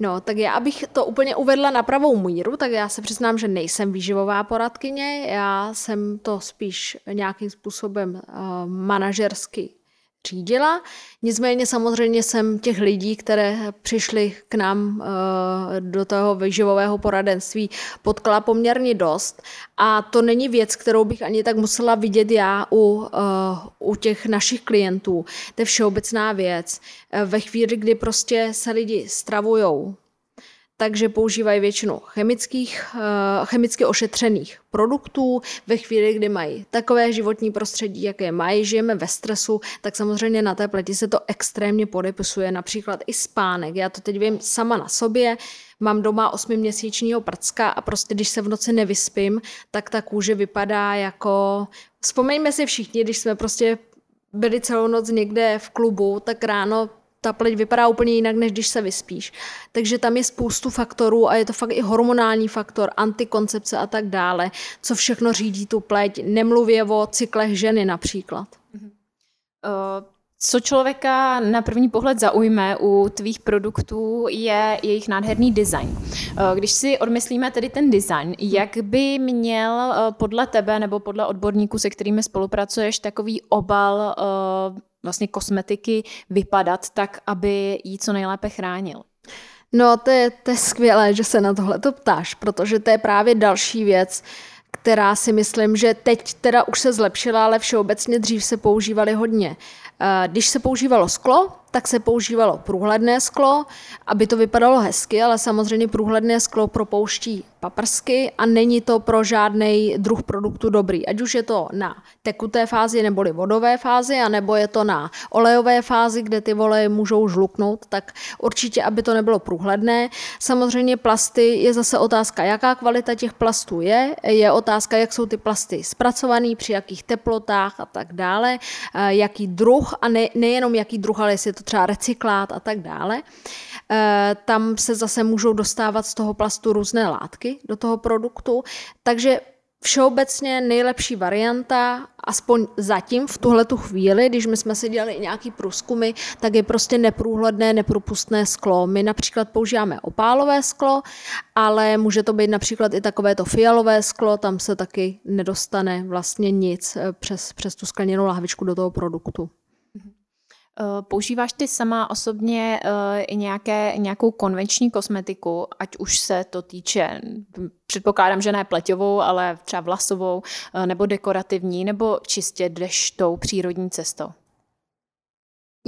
No, tak já, abych to úplně uvedla na pravou míru, tak já se přiznám, že nejsem výživová poradkyně, já jsem to spíš nějakým způsobem uh, manažersky řídila. Nicméně samozřejmě jsem těch lidí, které přišli k nám eh, do toho vyživového poradenství, potkala poměrně dost. A to není věc, kterou bych ani tak musela vidět já u, eh, u těch našich klientů. To je všeobecná věc. Eh, ve chvíli, kdy prostě se lidi stravujou takže používají většinou chemických, eh, chemicky ošetřených produktů. Ve chvíli, kdy mají takové životní prostředí, jaké mají, žijeme ve stresu, tak samozřejmě na té pleti se to extrémně podepisuje, například i spánek. Já to teď vím sama na sobě, mám doma osmiměsíčního prcka a prostě když se v noci nevyspím, tak ta kůže vypadá jako... Vzpomeňme si všichni, když jsme prostě byli celou noc někde v klubu, tak ráno ta pleť vypadá úplně jinak, než když se vyspíš. Takže tam je spoustu faktorů a je to fakt i hormonální faktor, antikoncepce a tak dále, co všechno řídí tu pleť, nemluvě o cyklech ženy například. Uh, co člověka na první pohled zaujme u tvých produktů je jejich nádherný design. Když si odmyslíme tedy ten design, jak by měl podle tebe nebo podle odborníků, se kterými spolupracuješ, takový obal vlastně kosmetiky vypadat tak, aby jí co nejlépe chránil? No, to je, to je skvělé, že se na tohle to ptáš, protože to je právě další věc, která si myslím, že teď teda už se zlepšila, ale všeobecně dřív se používaly hodně. Eh, když se používalo sklo, tak se používalo průhledné sklo, aby to vypadalo hezky, ale samozřejmě průhledné sklo propouští paprsky a není to pro žádný druh produktu dobrý. Ať už je to na tekuté fázi neboli vodové fázi, anebo je to na olejové fázi, kde ty oleje můžou žluknout, tak určitě, aby to nebylo průhledné. Samozřejmě plasty je zase otázka, jaká kvalita těch plastů je, je otázka, jak jsou ty plasty zpracované, při jakých teplotách a tak dále, jaký druh a ne, nejenom jaký druh, ale jestli je to třeba recyklát a tak dále. Eh, tam se zase můžou dostávat z toho plastu různé látky do toho produktu, takže všeobecně nejlepší varianta aspoň zatím v tuhle tu chvíli, když my jsme si dělali nějaký průzkumy, tak je prostě neprůhledné, nepropustné sklo. My například používáme opálové sklo, ale může to být například i takové to fialové sklo, tam se taky nedostane vlastně nic eh, přes, přes tu skleněnou lahvičku do toho produktu. Eh, používáš ty sama osobně eh, i nějaké, nějakou konvenční kosmetiku, ať už se to týče, předpokládám, že ne pleťovou, ale třeba vlasovou, eh, nebo dekorativní, nebo čistě jdeš tou přírodní cestou?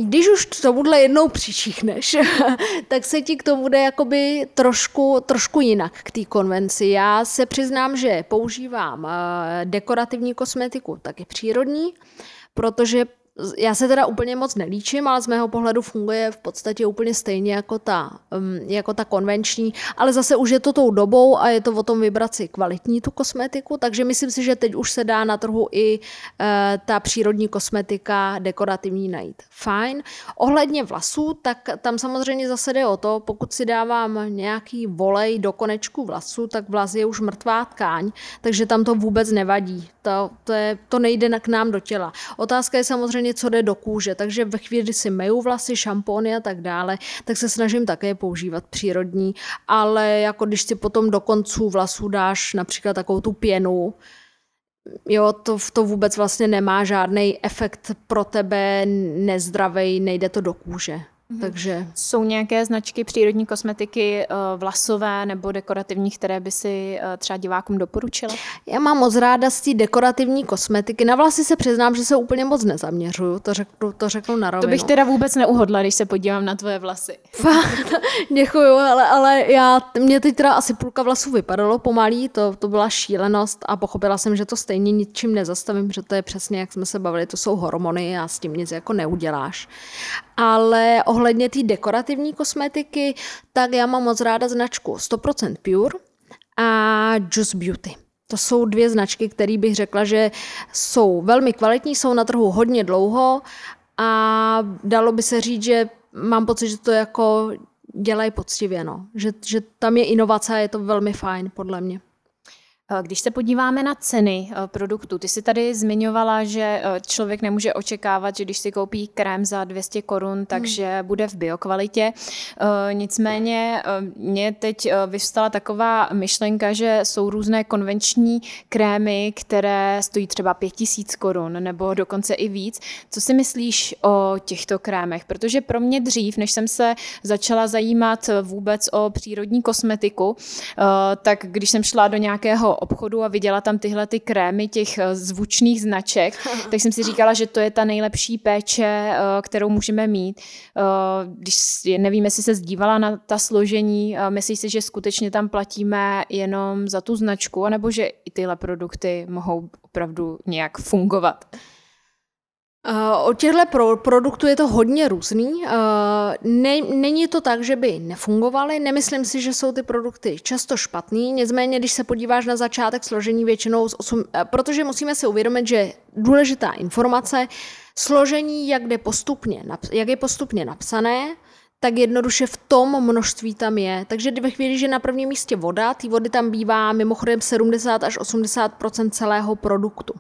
Když už tomuhle jednou přičíchneš, tak se ti k tomu jde jakoby trošku, trošku jinak k té konvenci. Já se přiznám, že používám dekorativní kosmetiku, taky přírodní, protože já se teda úplně moc nelíčím, ale z mého pohledu funguje v podstatě úplně stejně jako ta, jako ta konvenční, ale zase už je to tou dobou a je to o tom vybrat si kvalitní tu kosmetiku, takže myslím si, že teď už se dá na trhu i uh, ta přírodní kosmetika dekorativní najít. Fajn. Ohledně vlasů, tak tam samozřejmě zase jde o to, pokud si dávám nějaký volej do konečku vlasů, tak vlas je už mrtvá tkáň, takže tam to vůbec nevadí. To, to, je, to nejde k nám do těla. Otázka je samozřejmě, samozřejmě, co jde do kůže. Takže ve chvíli, kdy si meju vlasy, šampony a tak dále, tak se snažím také používat přírodní, ale jako když si potom do konců vlasů dáš například takovou tu pěnu, jo, to, to vůbec vlastně nemá žádný efekt pro tebe nezdravý, nejde to do kůže. Mhm. Takže... Jsou nějaké značky přírodní kosmetiky eh, vlasové nebo dekorativní, které by si eh, třeba divákům doporučila? Já mám moc ráda z té dekorativní kosmetiky. Na vlasy se přiznám, že se úplně moc nezaměřuju, to řeknu, to řeknu na rovinu. To bych teda vůbec neuhodla, když se podívám na tvoje vlasy. Děkuju, ale, ale já, mě teď teda asi půlka vlasů vypadalo pomalý, to, to byla šílenost a pochopila jsem, že to stejně ničím nezastavím, že to je přesně, jak jsme se bavili, to jsou hormony a s tím nic jako neuděláš. Ale ohledně té dekorativní kosmetiky, tak já mám moc ráda značku 100% Pure a Juice Beauty. To jsou dvě značky, které bych řekla, že jsou velmi kvalitní, jsou na trhu hodně dlouho a dalo by se říct, že mám pocit, že to jako dělají poctivě, no. že, že tam je inovace a je to velmi fajn podle mě. Eh, když se podíváme na ceny eh, produktů, ty si tady zmiňovala, že eh, člověk nemůže očekávat, že když si koupí krém za 200 korun, takže hmm. bude v biokvalitě. Nicméně mě teď vyvstala taková myšlenka, že jsou různé konvenční krémy, které stojí třeba 5000 korun nebo dokonce i víc. Co si myslíš o těchto krémech? Protože pro mě dřív, než jsem se začala zajímat vůbec o přírodní kosmetiku, tak když jsem šla do nějakého obchodu a viděla tam tyhle ty krémy těch eh, zvučných značek, tak jsem si říkala, že to je ta nejlepší péče, eh, kterou můžeme mít. Eh, když nevím, jestli se zdívala na ta složení, myslíš si, že skutečně tam platíme jenom za tu značku, anebo že i tyhle produkty mohou opravdu nějak fungovat? O těchto pro, produktů je to hodně různý. Ne, není to tak, že by nefungovaly. Nemyslím si, že jsou ty produkty často špatný. Nicméně, když se podíváš na začátek složení většinou z 8, protože musíme si uvědomit, že důležitá informace, složení, jak, jde postupně, jak je postupně napsané, tak jednoduše v tom množství tam je. Takže ve chvíli, že na prvním místě voda, ty vody tam bývá mimochodem 70 až 80% celého produktu.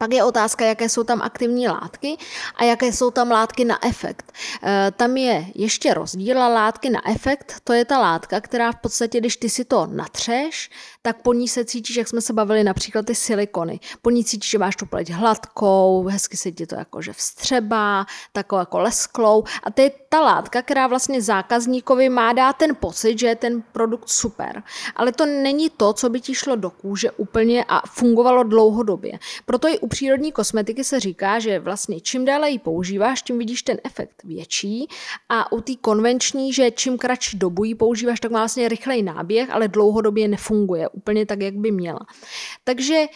Pak je otázka, jaké jsou tam aktivní látky a jaké jsou tam látky na efekt. E, tam je ještě rozdíl a látky na efekt, to je ta látka, která v podstatě, když ty si to natřeš, tak po ní se cítíš, jak jsme se bavili, například ty silikony. Po ní cítíš, že máš tu pleť hladkou, hezky se ti to jakože vstřebá, takovou jako lesklou. A to je ta látka, která vlastně zákazníkovi má dát ten pocit, že je ten produkt super. Ale to není to, co by ti šlo do kůže úplně a fungovalo dlouhodobě. Proto i přírodní kosmetiky se říká, že vlastně čím déle ji používáš, tím vidíš ten efekt větší a u té konvenční, že čím kratší dobu ji používáš, tak má vlastně rychlej náběh, ale dlouhodobě nefunguje úplně tak, jak by měla. Takže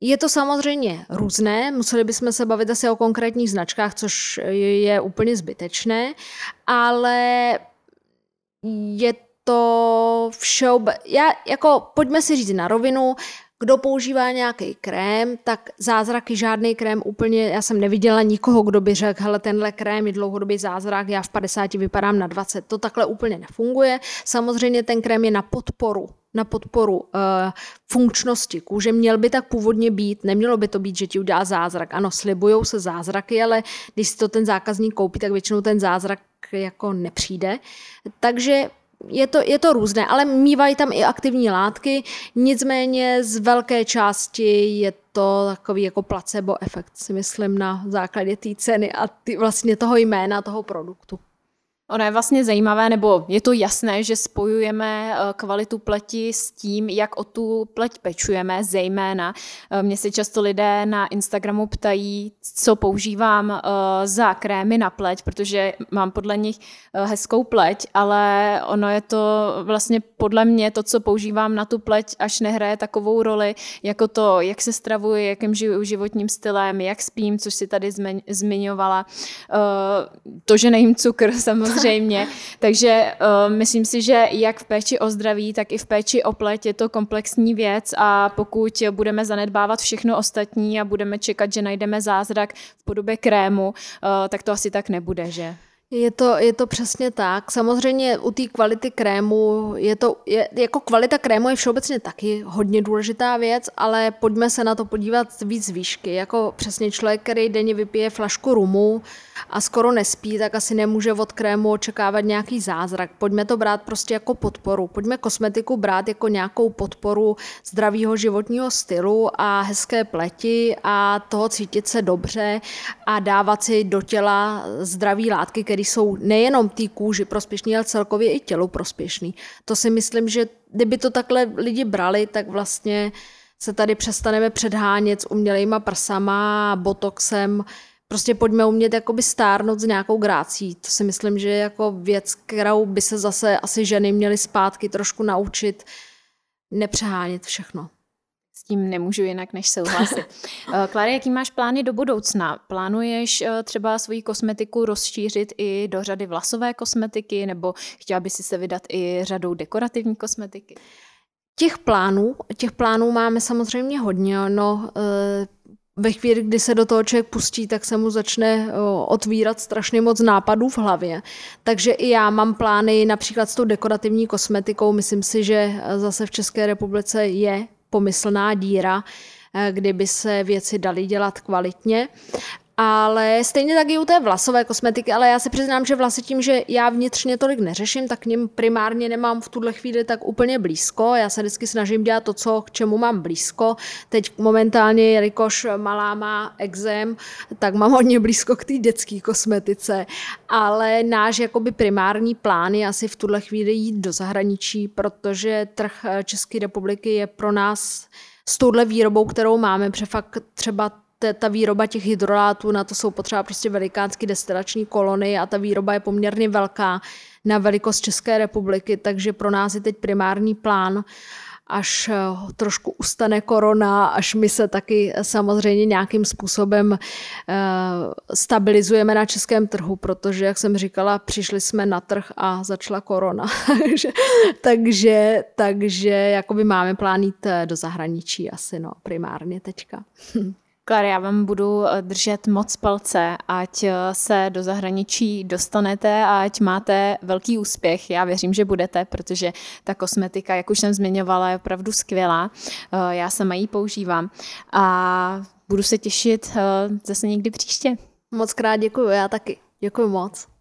je to samozřejmě různé, museli bychom se bavit asi o konkrétních značkách, což je úplně zbytečné, ale je to všeobe... Já, jako, pojďme si říct na rovinu, kdo používá nějaký krém, tak zázraky žádný krém úplně, já jsem neviděla nikoho, kdo by řekl, hele, tenhle krém je dlouhodobý zázrak, já v 50 vypadám na 20. To takhle úplně nefunguje. Samozřejmě ten krém je na podporu na podporu uh, funkčnosti kůže. Měl by tak původně být, nemělo by to být, že ti udělá zázrak. Ano, slibujou se zázraky, ale když si to ten zákazník koupí, tak většinou ten zázrak jako nepřijde. Takže je to, je to různé, ale mývají tam i aktivní látky, nicméně z velké části je to takový jako placebo efekt, si myslím, na základě té ceny a ty, vlastně toho jména toho produktu. Ono je vlastně zajímavé, nebo je to jasné, že spojujeme eh, kvalitu pleti s tím, jak o tu pleť pečujeme, zejména. Eh, mě se často lidé na Instagramu ptají, co používám eh, za krémy na pleť, protože mám podle nich hezkou pleť, ale ono je to vlastně podle mě to, co používám na tu pleť, až nehraje takovou roli, jako to, jak se stravuji, jakým žiju životním stylem, jak spím, což si tady zmiňovala. To, že nejím cukr, samozřejmě samozřejmě. Takže uh, myslím si, že jak v péči o zdraví, tak i v péči o pleť je to komplexní věc a pokud budeme zanedbávat všechno ostatní a budeme čekat, že najdeme zázrak v podobě krému, uh, tak to asi tak nebude, že? Je to, je to přesně tak. Samozřejmě u té kvality krému je to, je, jako kvalita krému je všeobecně taky hodně důležitá věc, ale pojďme se na to podívat víc výšky. Jako přesně člověk, který denně vypije flašku rumu a skoro nespí, tak asi nemůže od krému očekávat nějaký zázrak. Pojďme to brát prostě jako podporu. Pojďme kosmetiku brát jako nějakou podporu zdravého životního stylu a hezké pleti a toho cítit se dobře a dávat si do těla zdraví látky, které jsou nejenom té kůži prospěšný, ale celkově i tělu prospěšný. To si myslím, že kdyby to takhle lidi brali, tak vlastně se tady přestaneme předhánět s umělejma prsama, botoxem, prostě pojďme umět jakoby stárnout s nějakou grácí. To si myslím, že je jako věc, kterou by se zase asi ženy měly zpátky trošku naučit nepřehánět všechno. Tím nemůžu jinak než souhlasit. Eh, Klary, jaký máš plány do budoucna? Plánuješ eh, třeba svoji kosmetiku rozšířit i do řady vlasové kosmetiky, nebo chtěla by si se vydat i řadou dekorativní kosmetiky? Těch plánů, těch plánů máme samozřejmě hodně. No, eh, ve chvíli, kdy se do toho člověk pustí, tak se mu začne otvírat strašně moc nápadů v hlavě. Takže i já mám plány například s tou dekorativní kosmetikou. Myslím si, že zase v České republice je pomyslná díra, eh, kdyby se věci daly dělat kvalitně. Ale stejně tak i u té vlasové kosmetiky, ale já se přiznám, že vlasy tím, že já vnitřně tolik neřeším, tak k ním primárně nemám v tuhle chvíli tak úplně blízko. Já se vždycky snažím dělat to, co, k čemu mám blízko. Teď momentálně, jelikož malá má exém, tak mám hodně blízko k té dětské kosmetice. Ale náš jakoby primární plán je asi v tuhle chvíli jít do zahraničí, protože trh České republiky je pro nás s touhle výrobou, kterou máme, protože fakt třeba ta výroba těch hydrolátů, na to jsou potřeba prostě velikánské destilační kolony a ta výroba je poměrně velká na velikost České republiky, takže pro nás je teď primární plán, až eh, trošku ustane korona, až my se taky samozřejmě nějakým způsobem eh, stabilizujeme na českém trhu, protože, jak jsem říkala, přišli jsme na trh a začala korona. takže, takže jakoby máme plán jít eh, do zahraničí asi no, primárně teďka. Klar, já vám budu eh, držet moc palce, ať eh, se do zahraničí dostanete a ať máte velký úspěch. Já věřím, že budete, protože ta kosmetika, jak už jsem zmiňovala, je opravdu skvělá. Eh, já sama ji používám a budu se těšit zase někdy příště. Moc krát děkuji, já taky. Děkuji moc.